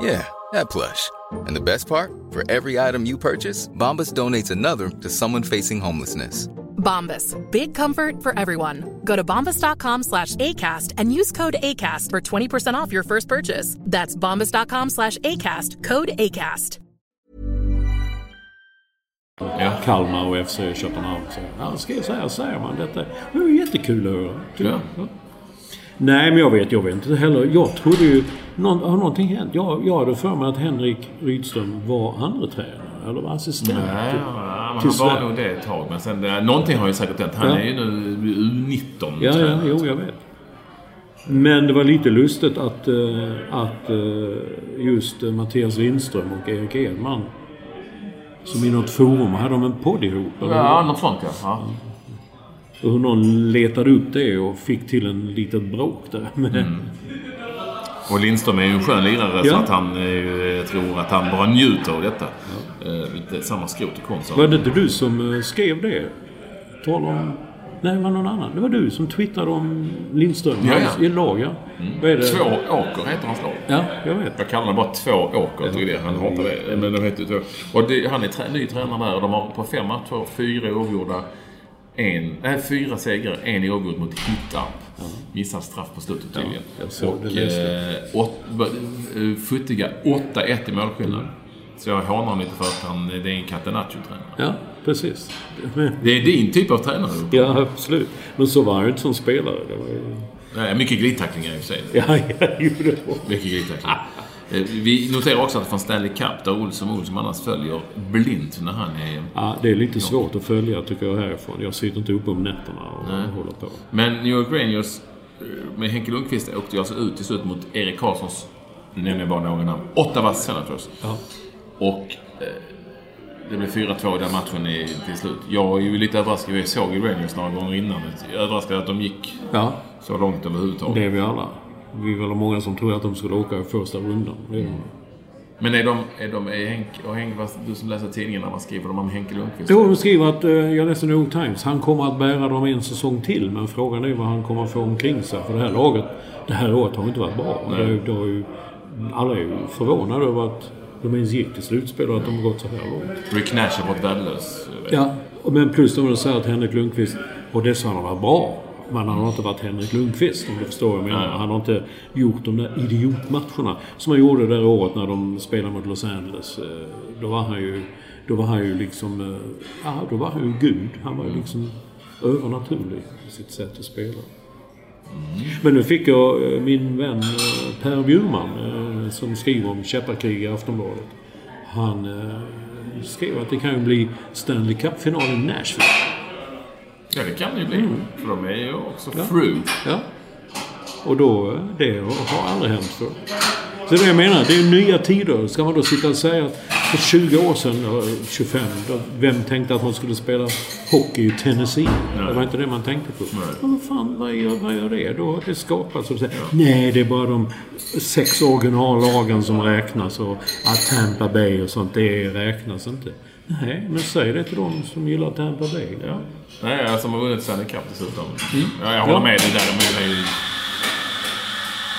[SPEAKER 6] Yeah, that plush. And the best part? For every item you purchase, Bombas donates another to someone facing homelessness.
[SPEAKER 7] Bombas. Big comfort for everyone. Go to bombas.com slash ACAST and use code ACAST for 20% off your first purchase. That's bombas.com slash ACAST. Code ACAST.
[SPEAKER 3] Ja.
[SPEAKER 4] Kalmar och FC Köpenhamn. Så, ja, ska jag säga, säger man detta. Det var jättekul att höra.
[SPEAKER 3] Ja.
[SPEAKER 4] Nej, men jag vet, jag vet inte heller. Jag trodde ju... Någon, har någonting hänt? Jag, jag hade för mig att Henrik Rydström var andra tränare eller var assistent.
[SPEAKER 3] Nej,
[SPEAKER 4] till-
[SPEAKER 3] ja, men
[SPEAKER 4] till
[SPEAKER 3] han var nog det ett tag. Men sen, eh, någonting har ju säkert hänt. Han
[SPEAKER 4] Ja.
[SPEAKER 3] är ju nu U19
[SPEAKER 4] Ja, ja, jo, jag vet. Men det var lite lustigt att, eh, att eh, just Mattias Lindström och Erik Edman Som i något forum. Hade de en podd ihop? eller?
[SPEAKER 3] Ja, något sånt ja. ja.
[SPEAKER 4] Och hur någon letade upp det och fick till en litet bråk där.
[SPEAKER 3] Mm. Och Lindström är ju en skön lirare så
[SPEAKER 4] Ja.
[SPEAKER 3] att han ju, jag tror att han bara njuter av detta. Eh, lite samma skrot och korn som...
[SPEAKER 4] Var det inte du som eh, skrev det? Tala om... Nej, det var någon annan. Det var du som twittrade om Lindström.
[SPEAKER 3] Ja, ja.
[SPEAKER 4] I lag, ja. Vad är det?
[SPEAKER 3] Två åker heter hans lag.
[SPEAKER 4] Ja, jag vet.
[SPEAKER 3] Jag kallar det bara två åker. Tycker det. Han hatar det. Men de heter två. Och det, han är trä, ny tränare där och de har på fem matcher fyra oavgjorda. En, nej, fyra segrar, en oavgjord mot Hittarp. Missar straff på slutet tydligen.
[SPEAKER 4] jag såg
[SPEAKER 3] och eh, åt, eh, futtiga 8-1 i målskillnad. Så jag hånar honom lite för att han, det är en Catenaccio-tränare.
[SPEAKER 4] Ja, precis. Men,
[SPEAKER 3] Det är din typ av tränare.
[SPEAKER 4] ja, absolut. Men så var han inte som spelare. Det var ju...
[SPEAKER 3] Nej, mycket glidtacklingar i och för sig.
[SPEAKER 4] Ja, ja, jo, det var...
[SPEAKER 3] Mycket glidtacklingar. Eh, Vi noterar också att från Stanley Cup, där Olsson Olsson annars följer blint när han är...
[SPEAKER 4] Ja, det är lite svårt att följa tycker jag härifrån. Jag sitter inte uppe om nätterna och håller på.
[SPEAKER 3] Men New York Rangers eh, med Henke Lundqvist åkte ju alltså ut till slut mot Erik Karlssons, nämner bara några namn, Ottawa Senators.
[SPEAKER 4] Ja.
[SPEAKER 3] Och eh, det blev 4-2 i den matchen i, till slut. Jag är ju lite överraskad. Jag såg ju Rangers några gånger innan. Jag är överraskad att de gick
[SPEAKER 4] ja,
[SPEAKER 3] så långt överhuvudtaget.
[SPEAKER 4] det är vi alla. Vi var många som trodde att de skulle åka i första rundan. De.
[SPEAKER 3] Men är de, är de, är Henk, och Henk, du som läser tidningarna, vad skriver de om Henke Lundqvist?
[SPEAKER 4] Jo, de skriver att, eh, jag läste New York Times, han kommer att bära dem en säsong till. Men frågan är vad han kommer att få omkring sig. För det här laget, det här året har inte varit bra. Det, det har ju, alla är ju förvånade över att de ens gick till slutspel och att de har gått så här långt.
[SPEAKER 3] Rick Nash har varit värdelös.
[SPEAKER 4] Ja, och men plus de säger att Henrik Lundqvist, och dessa har varit bra. Men han har inte varit Henrik Lundqvist om du förstår vad jag menar. Han har inte gjort de där idiotmatcherna som han gjorde det där året när de spelade mot Los Angeles. Eh, Då var han ju, då var han ju liksom, eh, ja då var han ju gud. Han var ju liksom övernaturlig i sitt sätt att spela. Men nu fick jag eh, min vän Per Bjurman som skriver om käpparkrig i Aftonbladet. Han skrev att det kan ju bli Stanley Cup-final i Nashville.
[SPEAKER 3] Ja, det kan det ju bli. För de är ju också fru.
[SPEAKER 4] Ja. Och då, det har aldrig hänt förr. Så det jag menar, det är nya tider. Ska man då sitta och säga att för 20 år sedan, eller 25, då, vem tänkte att man skulle spela hockey i Tennessee? Det var inte det man tänkte på. Men vad fan, vad gör, vad gör det? Då har det skapats. Och så, Nej, det är bara de sex originallagen som räknas och att Tampa Bay och sånt, det räknas inte. Nej, men säg det till de som gillar Tampa Bay.
[SPEAKER 3] Ja. Nej, alltså, som har vunnit Stanley Cup dessutom. Ja, jag håller
[SPEAKER 4] Ja.
[SPEAKER 3] med dig där. Det, är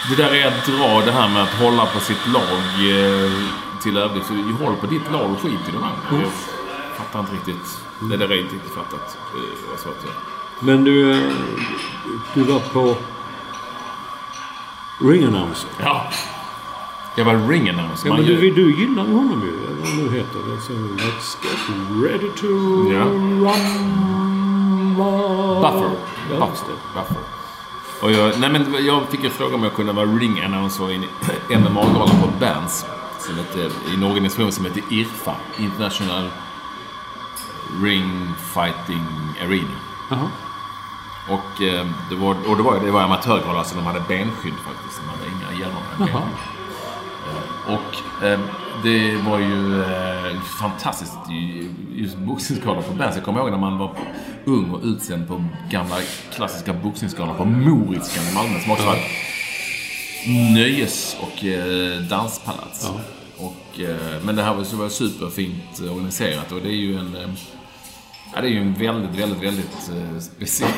[SPEAKER 3] det där är att dra det här med att hålla på sitt lag eh, till överdrift. Så du håller på ditt lag och skit i de andra. Jag fattar inte riktigt. Det där är inte riktigt fattat. Det var svårt att.
[SPEAKER 4] Men du, eh, du var på Ring Announcer.
[SPEAKER 3] Ja. Jag var ringen annars.
[SPEAKER 4] Ja, men du, du gillar ju honom ju. Vad han nu heter. Alltså, Let's get ready to
[SPEAKER 3] Ja.
[SPEAKER 4] run.
[SPEAKER 3] Buffer.
[SPEAKER 4] Ja, det.
[SPEAKER 3] Buffer. Och jag, nej men jag fick en fråga om jag kunde vara ring announcer i en MMA-gala på Bands. Som heter, I en organisation som heter IRFA. International Ring Fighting Arena.
[SPEAKER 4] Jaha.
[SPEAKER 3] Och, eh, det var, och det var, det var amatörgala så de hade benskydd faktiskt. De hade inga hjälmar. Och eh, det var ju eh, fantastiskt. Just boxningsgalor på Berns. Jag kommer ihåg när man var ung och utsänd på gamla klassiska boxningsgalor på Moritskan i Malmö. Som också var ett nöjes och eh, danspalats. Och, eh, men det här var, var superfint organiserat och det är ju en... Eh, Ja, det är ju en väldigt, väldigt, väldigt eh, speciell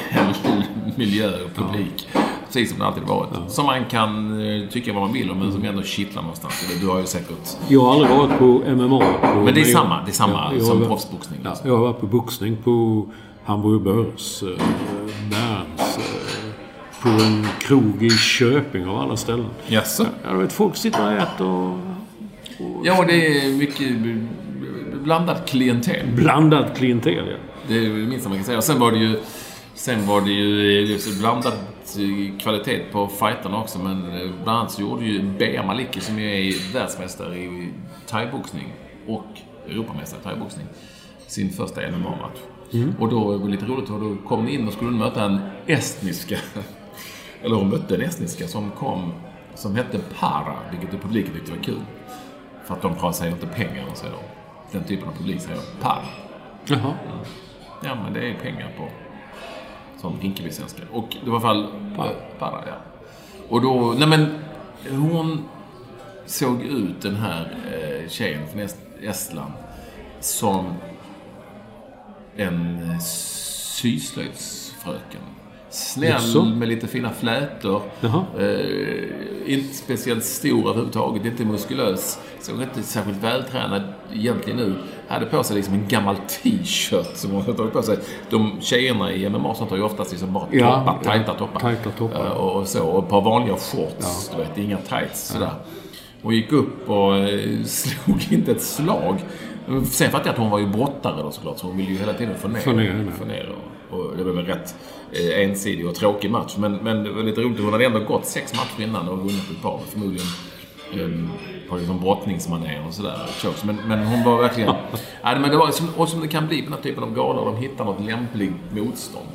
[SPEAKER 3] miljö och publik. Precis som det alltid varit. Som man kan eh, tycka vad man vill om, men som ändå kittlar någonstans. Du har ju säkert...
[SPEAKER 4] Jag har aldrig varit på MMA. På,
[SPEAKER 3] Men det är samma, det är samma
[SPEAKER 4] Ja, jag
[SPEAKER 3] som proffsboxning.
[SPEAKER 4] Ja,
[SPEAKER 3] liksom.
[SPEAKER 4] jag har varit på boxning på Hamburger Börs, eh, Berns, eh, på en krog i Köping av alla ställen.
[SPEAKER 3] Jaså?
[SPEAKER 4] Ja, du vet, folk sitter och äter och
[SPEAKER 3] Ja, det är mycket blandat klientel.
[SPEAKER 4] blandat klientel. Ja.
[SPEAKER 3] Det är det minsta man kan säga. Och sen var det ju... Sen var det ju just kvalitet på fighterna också. Men eh, bland annat så gjorde ju Bea Maliki, som ju är världsmästare i thaiboxning och Europamästare i thaiboxning, sin första MMA-match. Och då var det lite roligt, och då kom ni in och skulle möta en estniska, eller hon mötte en estniska som kom, som hette Para, vilket publiken tyckte var kul. För att de säger inte pengar, säger de. den typen av publik säger par.
[SPEAKER 4] Jaha.
[SPEAKER 3] Ja, men det är pengar på sån Rinkeby-svenska. Och det var i alla fall
[SPEAKER 4] Par.
[SPEAKER 3] para, ja. Och då, nej men hon såg ut den här eh, tjejen från Est- Estland som en eh, syslöjdsfröken. Snäll
[SPEAKER 4] Jaså?
[SPEAKER 3] med lite fina flätor. Eh, inte speciellt stor överhuvudtaget, inte muskulös. Såg inte särskilt vältränad egentligen ut. Hade på sig liksom en gammal t-shirt som hon hade tagit på sig. De tjejerna i MMA sånt har ju oftast liksom bara
[SPEAKER 4] Ja,
[SPEAKER 3] toppar,
[SPEAKER 4] ja.
[SPEAKER 3] tajta toppar.
[SPEAKER 4] Tajta toppar.
[SPEAKER 3] Eh, och, så. Och ett par vanliga shorts, du vet. Inga tights sådär. Och gick upp och eh, slog inte ett slag. Sen fattade jag att hon var ju brottare då såklart, så hon ville ju hela tiden få ner,
[SPEAKER 4] Få ner
[SPEAKER 3] få ner och, och det väl en rätt eh, ensidig och tråkig match. Men, men det var lite roligt, hon hade ändå gått sex matcher innan och vunnit ett par. Förmodligen eh, på liksom brottningsmanér och sådär. Men, men hon var verkligen... ja, men det var som, och som det kan bli på den här typen av galor. De hittar något lämpligt motstånd.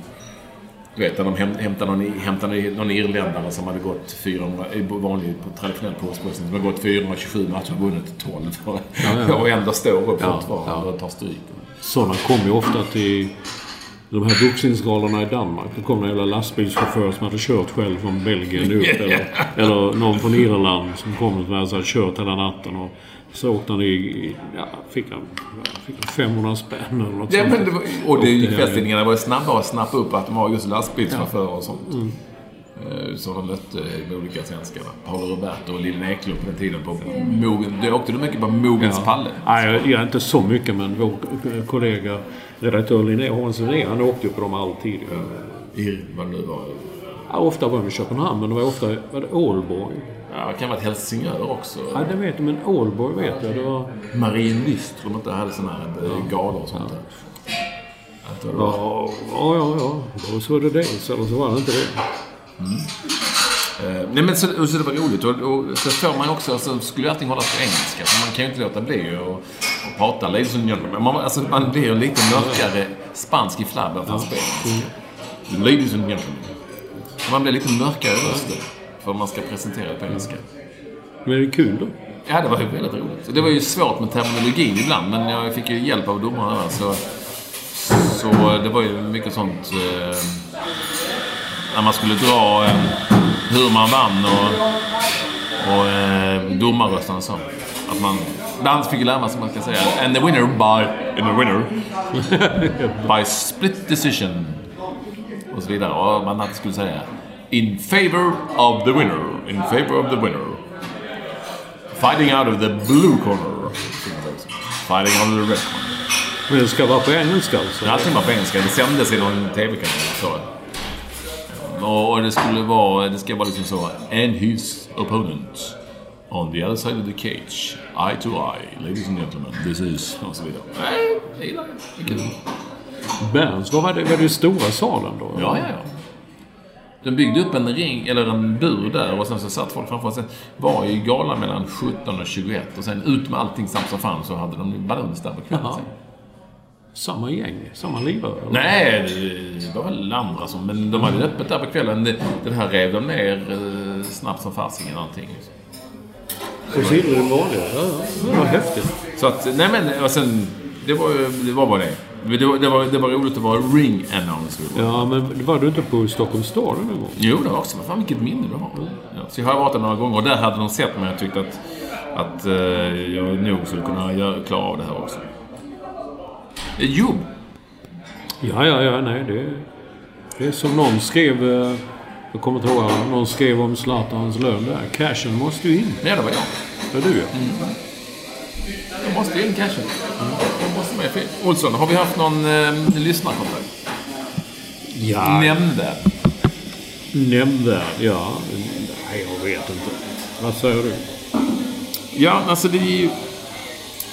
[SPEAKER 3] Du vet, när de häm- hämtar någon, hämtar någon irländare som hade gått 400, i vanlig på traditionell proffsboxning, som hade gått 427 matcher och vunnit 12.
[SPEAKER 4] ja.
[SPEAKER 3] och ändå står upp
[SPEAKER 4] Ja,
[SPEAKER 3] fortfarande
[SPEAKER 4] ja.
[SPEAKER 3] och tar stryk.
[SPEAKER 4] Sådana kommer ju ofta till de här boxningsgalorna i Danmark. Det kom en jävla lastbilschaufför som hade kört själv från Belgien upp. Eller, eller någon från Irland som kom som hade kört hela natten. Och så åkte han i... Ja, fick han, fick han 500 spänn eller något
[SPEAKER 3] Ja,
[SPEAKER 4] sånt.
[SPEAKER 3] men det var, och det
[SPEAKER 4] Och
[SPEAKER 3] kvällstidningarna var ju snabba att snappa upp att de var just lastbilschaufförer och sånt.
[SPEAKER 4] Mm.
[SPEAKER 3] Eh, Så de mötte de olika svenskarna. Paolo Roberto och Lillen Eklund på den tiden på Mogen. Du åkte du mycket på Mogens Palle?
[SPEAKER 4] Nej, jag, jag är inte så mycket men vår kollega redaktör Linné Hansson han åkte ju på dem alltid.
[SPEAKER 3] I vad nu var.
[SPEAKER 4] Ja, ofta var det i Köpenhamn men det var ofta var det Ålborg.
[SPEAKER 3] Ja, det kan vara ett Helsingör också.
[SPEAKER 4] Ja, det vet jag, men Ålborg vet jag. Det var...
[SPEAKER 3] Marienlyst, tror de inte hade sådana här eh, galor och sånt där. Det var.
[SPEAKER 4] Ja, ja, ja. ja. Då så var det det, eller så var det inte det.
[SPEAKER 3] Eh, nej men så, och så det var roligt. Och, och så får man också, så skulle ju allting hållas på engelska. Så man kan ju inte låta bli att och prata ladies and gentlemen. Man, alltså, man blir lite mörkare spansk i flabben för att spela engelska. Ladies and gentlemen. Man blir lite mörkare i rösten. För man ska presentera det på engelska.
[SPEAKER 4] Men är det kul då?
[SPEAKER 3] Ja, det var ju väldigt roligt. Det var ju svårt med terminologin ibland, men jag fick ju hjälp av domarna där. Så, så det var ju mycket sånt... Eh, när man skulle dra eh, hur man vann och, och eh, domarrösterna och så. Att man... Ibland fick lära som man ska säga. And the winner by... And the winner... by split decision. Och så vidare. Och man alltid skulle säga In favor of the winner. In favor of the winner. Fighting out of the blue corner. Fighting out of the red corner.
[SPEAKER 4] Men det ska vara på engelska alltså?
[SPEAKER 3] Allting var på engelska. Det sändes i någon TV-kanal. Så. Och och det skulle vara... Det ska vara liksom så. And his opponent. On the other side of the cage. Eye to eye. Ladies and gentlemen. This is... Och så vidare. Nej, det gillar jag. Det.
[SPEAKER 4] Berns, vad var det? Var det stora salen då?
[SPEAKER 3] Ja, ja, ja. De byggde upp en ring, eller en bur där och sen så satt folk framför. Sen var ju galan mellan 17 och 21 och sen ut med allting samt som fan så hade de baluns där på kvällen sen.
[SPEAKER 4] Samma gäng? Samma lirare? eller?
[SPEAKER 3] Nej, det var väl andra som... Men de hade öppet där på kvällen. Det, det här rev de ner eh, snabbt som farsingen allting.
[SPEAKER 4] Och så gillar den vanliga? Ja, ja. Det var häftigt.
[SPEAKER 3] Så att, nej men och sen... Det var ju, det var bara det. Det var, det var, det var roligt att vara ring announcer.
[SPEAKER 4] Ja, men var du inte på Stockholms stad någon gång?
[SPEAKER 3] Jo, det var också. Vad fan vilket minne du har. Ja, så jag har varit där några gånger och där hade de sett mig och tyckt att, att eh, jag nog skulle kunna göra, klara av det här också. Eh, Jo,
[SPEAKER 4] Ja, ja, ja, nej. Det, det är som någon skrev... eh, Jag kommer inte ihåg. vad Någon skrev om Zlatans lön där. Cashen måste ju in.
[SPEAKER 3] nej, det var jag.
[SPEAKER 4] Det är du ja.
[SPEAKER 3] Jag måste in cashen. Jag måste med. Olsson, har vi haft någon eh, lyssnarkontakt?
[SPEAKER 4] Ja,
[SPEAKER 3] Nämnde.
[SPEAKER 4] nämnvärd. Ja. Nej, jag vet inte. Vad säger du?
[SPEAKER 3] Ja, alltså det är ju...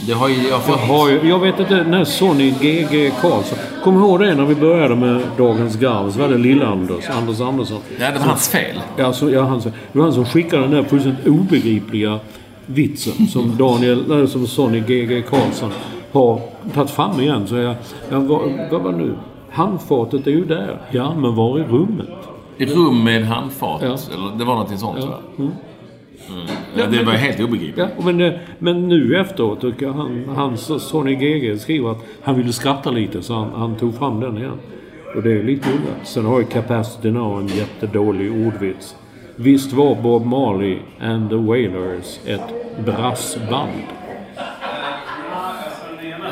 [SPEAKER 3] Det har ju... Jag
[SPEAKER 4] Jag, har ju, jag vet inte, när Sonny GG Karlsson... Kommer du ihåg det när vi började med Dagens Garv? Så var det Lill-Anders, Anders Andersson.
[SPEAKER 3] Ja, det var hans fel.
[SPEAKER 4] Ja, så, ja, han, det var han som skickade den där fullständigt obegripliga vitsen som Daniel, eller som Sonny GG Karlsson har tagit fram igen. Så jag, jag vad, vad var det nu? Handfatet är ju där. Ja, men var är rummet?
[SPEAKER 3] I rum med handfat.
[SPEAKER 4] Ja.
[SPEAKER 3] Eller, det var någonting sånt,
[SPEAKER 4] Ja.
[SPEAKER 3] tror jag.
[SPEAKER 4] Mm.
[SPEAKER 3] Ja, det var helt obegripligt.
[SPEAKER 4] Ja, men, eh, men nu efteråt tycker jag han, hans Sonny GG skriver att han ville skratta lite så han, han tog fram den igen. Och det är lite illa. Sen har ju Capacity Now en jättedålig ordvits. Visst var Bob Marley and the Wailers ett brassband?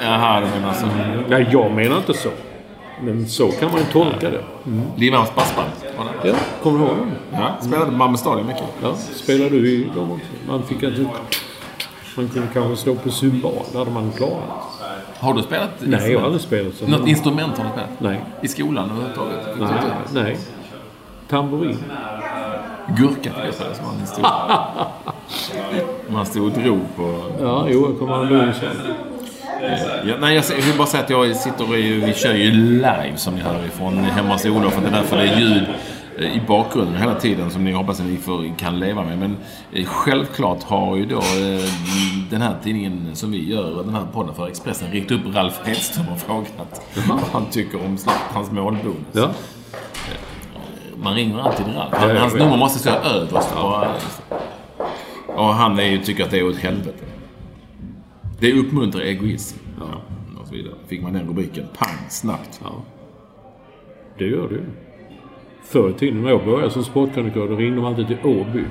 [SPEAKER 3] Jaha, du menar så.
[SPEAKER 4] Nej, jag menar inte så. Men så kan man ju tolka det.
[SPEAKER 3] Limhamns Brassband.
[SPEAKER 4] Ja, kommer du ihåg dem?
[SPEAKER 3] Ja, spelade på Malmö Stadion mycket.
[SPEAKER 4] Ja, spelar du i dem också? Man fick alltså... Man kunde kanske slå på cymbal. Det hade man klarat.
[SPEAKER 3] Har du spelat
[SPEAKER 4] Nej, jag har aldrig spelat så.
[SPEAKER 3] Något instrument har du spelat?
[SPEAKER 4] Nej.
[SPEAKER 3] I skolan överhuvudtaget?
[SPEAKER 4] Nej. Nej. Tamburin.
[SPEAKER 3] Gurka fick jag spela som man stod, man stod och drog på.
[SPEAKER 4] Ja, jo, jag kommer aldrig ihåg.
[SPEAKER 3] Ja, nej, jag, jag vill bara säga att jag sitter och vi kör ju live som ni hör ifrån hemma hos Olof. Det är därför det är ljud eh, i bakgrunden hela tiden som ni hoppas att ni får, kan leva med. Men eh, självklart har ju då eh, den här tidningen som vi gör, den här podden för Expressen, ringt upp Ralf Hedström och frågat vad han tycker om Zlatans målbonus.
[SPEAKER 4] Ja.
[SPEAKER 3] Man ringer alltid Ralf. Hans nummer måste stå överst. Och han är ju, tycker att det är åt helvete. Det uppmuntrar egoism. Ja. Och så vidare. Fick man den rubriken, pang, snabbt.
[SPEAKER 4] ja. Det gör det ju. Förr i tiden när jag började som sportkrönikör då ringde de alltid till Åby.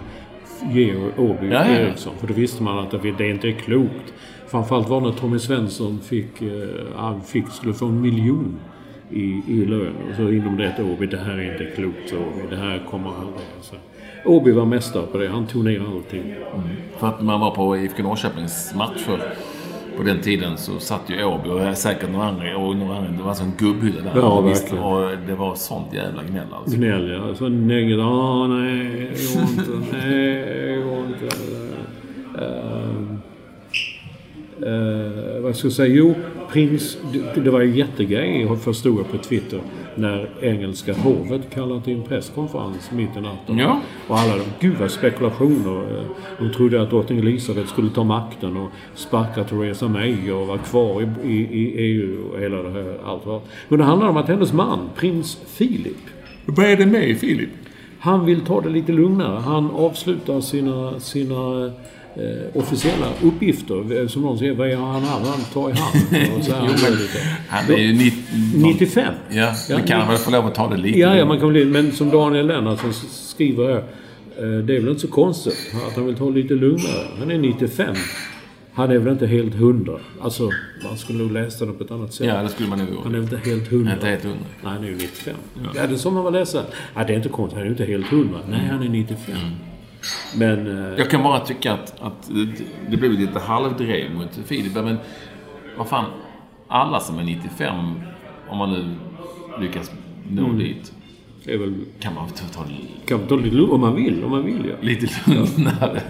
[SPEAKER 4] Georg Åby
[SPEAKER 3] Ja, ja, ja.
[SPEAKER 4] Eriksson. För då visste man att det, det inte är klokt. Framförallt var när Tommy Svensson fick, eh, han fick, skulle få en miljon i, i lön. Och så de det till Åby. Det här är inte klokt Åby. Det här kommer aldrig. Så. Åby var mästare på det. Han tog ner allting.
[SPEAKER 3] För att man var på IFK Norrköpings matcher på den tiden så satt ju Åby och säkert några andra, och några andra. Det var alltså en gubbhylla där.
[SPEAKER 4] Ja,
[SPEAKER 3] Visst. Och det var sånt jävla gnäll alltså.
[SPEAKER 4] Gnäll ja. Så negget. Ah, nej, det går inte. Nej, det går inte. Uh, uh, vad ska jag säga? Jo, prins... Det, var en jättegrej, förstod jag på Twitter, när engelska hovet kallade till en presskonferens mitt i natten.
[SPEAKER 3] Ja.
[SPEAKER 4] Och alla de, gud vad spekulationer. De trodde att drottning Elisabeth skulle ta makten och sparka Theresa May och vara kvar i, i, i EU och hela det här. Allt vad. Men det handlar om att hennes man, prins Philip,
[SPEAKER 3] Vad är det med Filip?
[SPEAKER 4] han vill ta det lite lugnare. Han avslutar sina, sina eh, officiella uppgifter. Som någon säger, vad är han? Han tar i hand. Och så här, lite.
[SPEAKER 3] Han är ju 90,
[SPEAKER 4] 95.
[SPEAKER 3] Ja,
[SPEAKER 4] Ja,
[SPEAKER 3] kan han väl få lov att ta det lite.
[SPEAKER 4] Ja, ja, man kan bli, men som Daniel Lennartsson skriver här. eh, Det är väl inte så konstigt att han vill ta lite lugnare. Han är 95. Han är väl inte helt hundra. Alltså, man skulle nog läsa det på ett annat sätt.
[SPEAKER 3] Ja, det skulle man nog
[SPEAKER 4] Han är väl inte helt hundra.
[SPEAKER 3] Inte helt hundra.
[SPEAKER 4] Nej, han är ju 95. Ja. det är som man var läsa. Ja, det är inte konstigt. Han är ju inte helt hundra. Nej, han är 95. Men... eh,
[SPEAKER 3] Jag kan bara tycka att, att det, det blev lite halvdrev mot Filip. Men vad fan, alla som är 95, om man nu lyckas nå
[SPEAKER 4] Mm.
[SPEAKER 3] dit,
[SPEAKER 4] är väl...
[SPEAKER 3] kan man ta, ta det
[SPEAKER 4] Kan man ta lite lugnt om man vill. Om man vill, ja.
[SPEAKER 3] lite lugnare.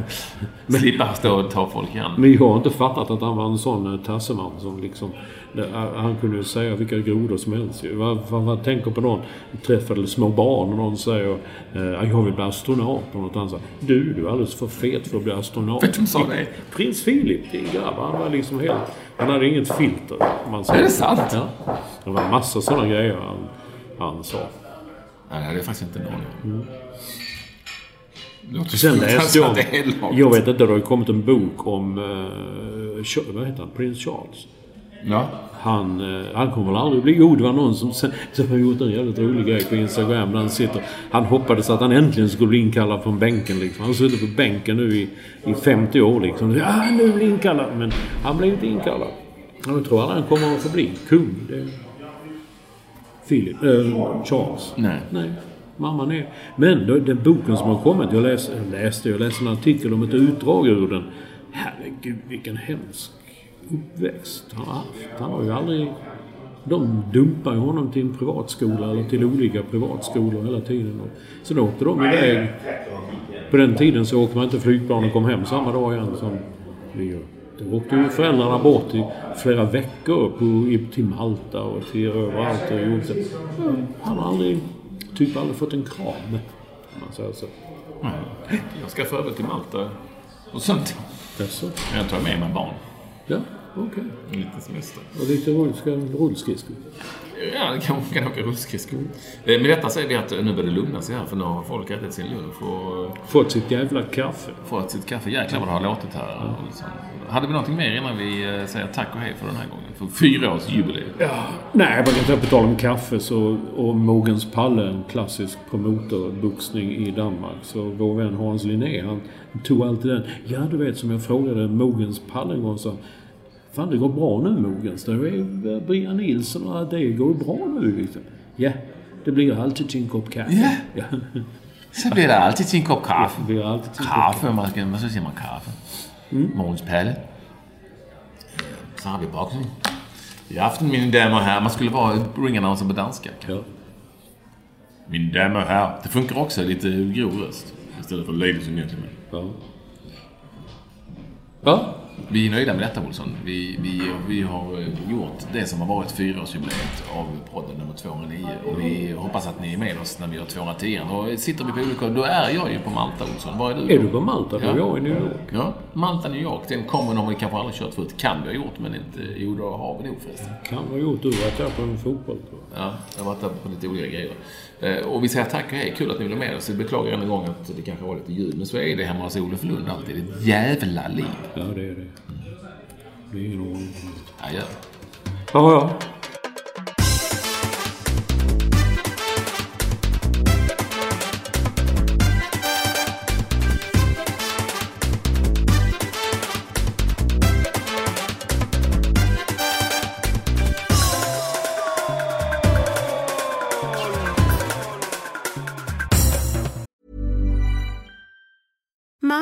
[SPEAKER 3] Slippa stå och ta folk i hand.
[SPEAKER 4] Men jag har inte fattat att han var en sån eh, tasseman som liksom... Han kunde ju säga vilka grodor som helst vad tänker på någon träffade små barn och någon säger eh, jag vill bli astronaut och något annat. säger, Du, du är alldeles för fet för att bli astronaut.
[SPEAKER 3] Vem sa det?
[SPEAKER 4] Prins Philip, din grabb. Han var liksom helt... Han hade inget filter. Man säger.
[SPEAKER 3] Är det sant?
[SPEAKER 4] Ja. Det var massa sådana grejer han, han sa.
[SPEAKER 3] Nej, det hade jag faktiskt inte en aning om. Låter
[SPEAKER 4] Sen läste jag... Jag vet inte, det har ju kommit en bok om... Uh, vad heter han? Prins Charles.
[SPEAKER 3] Ja.
[SPEAKER 4] Han, eh, han kommer väl aldrig bli... Jo, det var någon som, som har gjort en jävligt rolig grej på Instagram. Där han sitter... Han hoppades att han äntligen skulle bli inkallad från bänken liksom. Han har suttit på bänken nu i, i 50 år liksom. Ja, nu blir inkallad. Men han blev inte inkallad. Jag tror aldrig han kommer att få bli kung. Det... Philip... Eh, Charles.
[SPEAKER 3] Nej.
[SPEAKER 4] Nej. Mamman är... Men då, den boken som har kommit. Jag läste, jag läste, jag läste en artikel om ett utdrag ur den. Herregud, vilken hemsk uppväxt har haft. Han har ju aldrig... De dumpar ju honom till en privatskola eller till olika privatskolor hela tiden. Och sen åkte de iväg. På den tiden så åkte man inte flygplan och kom hem samma dag igen som vi gör. Då åkte ju föräldrarna bort i flera veckor på, till Malta och till överallt. Och gjort det. Han har aldrig, typ aldrig fått en kram. Om man säger så.
[SPEAKER 3] Jag ska för över till Malta och sånt.
[SPEAKER 4] Jaså?
[SPEAKER 3] Jag tar med mig barn.
[SPEAKER 4] Ja, okej.
[SPEAKER 3] Lite semester.
[SPEAKER 4] Och lite rullskridskor.
[SPEAKER 3] Ja, det kan, kan åka rullskridskor. Eh, Med detta säger vi att nu börjar det lugna sig här för nu har folk ätit sin lunch och
[SPEAKER 4] Fått sitt jävla kaffe.
[SPEAKER 3] fått sitt kaffe. Jäklar vad det har låtit här. Liksom. Hade vi någonting mer innan vi eh, säger tack och hej för den här gången? För fyra års jubileum.
[SPEAKER 4] Ja, nej, bara inte på tal om kaffe så, och Mogens Palle, en klassisk promotorboxning i Danmark. Så vår vän Hans Linné, han tog alltid den. Ja, du vet som jag frågade Mogens Palle en gång så Fan, det går bra nu Mogens. Det är Brian Nilsson och det går bra nu liksom. Ja, det blir alltid till en kopp kaffe. Ja.
[SPEAKER 3] Så blir det alltid till en kopp kaffe.
[SPEAKER 4] Det blir alltid till en kopp
[SPEAKER 3] Kaffe, man ska, så säger man kaffe. Måns Palle. Så har vi boxning. I aften, mina damer och herrar. Man skulle vara ringannonser på danska.
[SPEAKER 4] Ja.
[SPEAKER 3] Mina damer och herrar. Det funkar också lite grov röst. Istället för ladies and gentlemen.
[SPEAKER 4] Ja. Ja.
[SPEAKER 3] Vi är nöjda med detta, Olsson. Vi, vi, vi har eh, gjort det som har varit fyraårsjubileet av podden nummer 209. Och vi hoppas att ni är med oss när vi gör 210. Då sitter vi på olika... Då är jag ju på Malta, Olsson. Var är du?
[SPEAKER 4] Är du på Malta?
[SPEAKER 3] Ja.
[SPEAKER 4] är jag i New York.
[SPEAKER 3] Ja, Malta, New York. Den kommer har vi kanske aldrig kört förut. Kan vi ha gjort, men inte... Jo, då har vi nog förresten.
[SPEAKER 4] Kan vara gjort. Du har varit där på en fotboll tror jag.
[SPEAKER 3] Ja, jag har varit där på lite olika grejer. Eh, Och vi säger tack och hej. Kul att ni blev med oss. Jag beklagar än en gång att det kanske var lite ljud. Men så är det hemma hos Olof Lund alltid. Ett jävla liv.
[SPEAKER 4] Ja, det är det. Det är ingen ordning.
[SPEAKER 3] Adjö.
[SPEAKER 4] Ja, ja.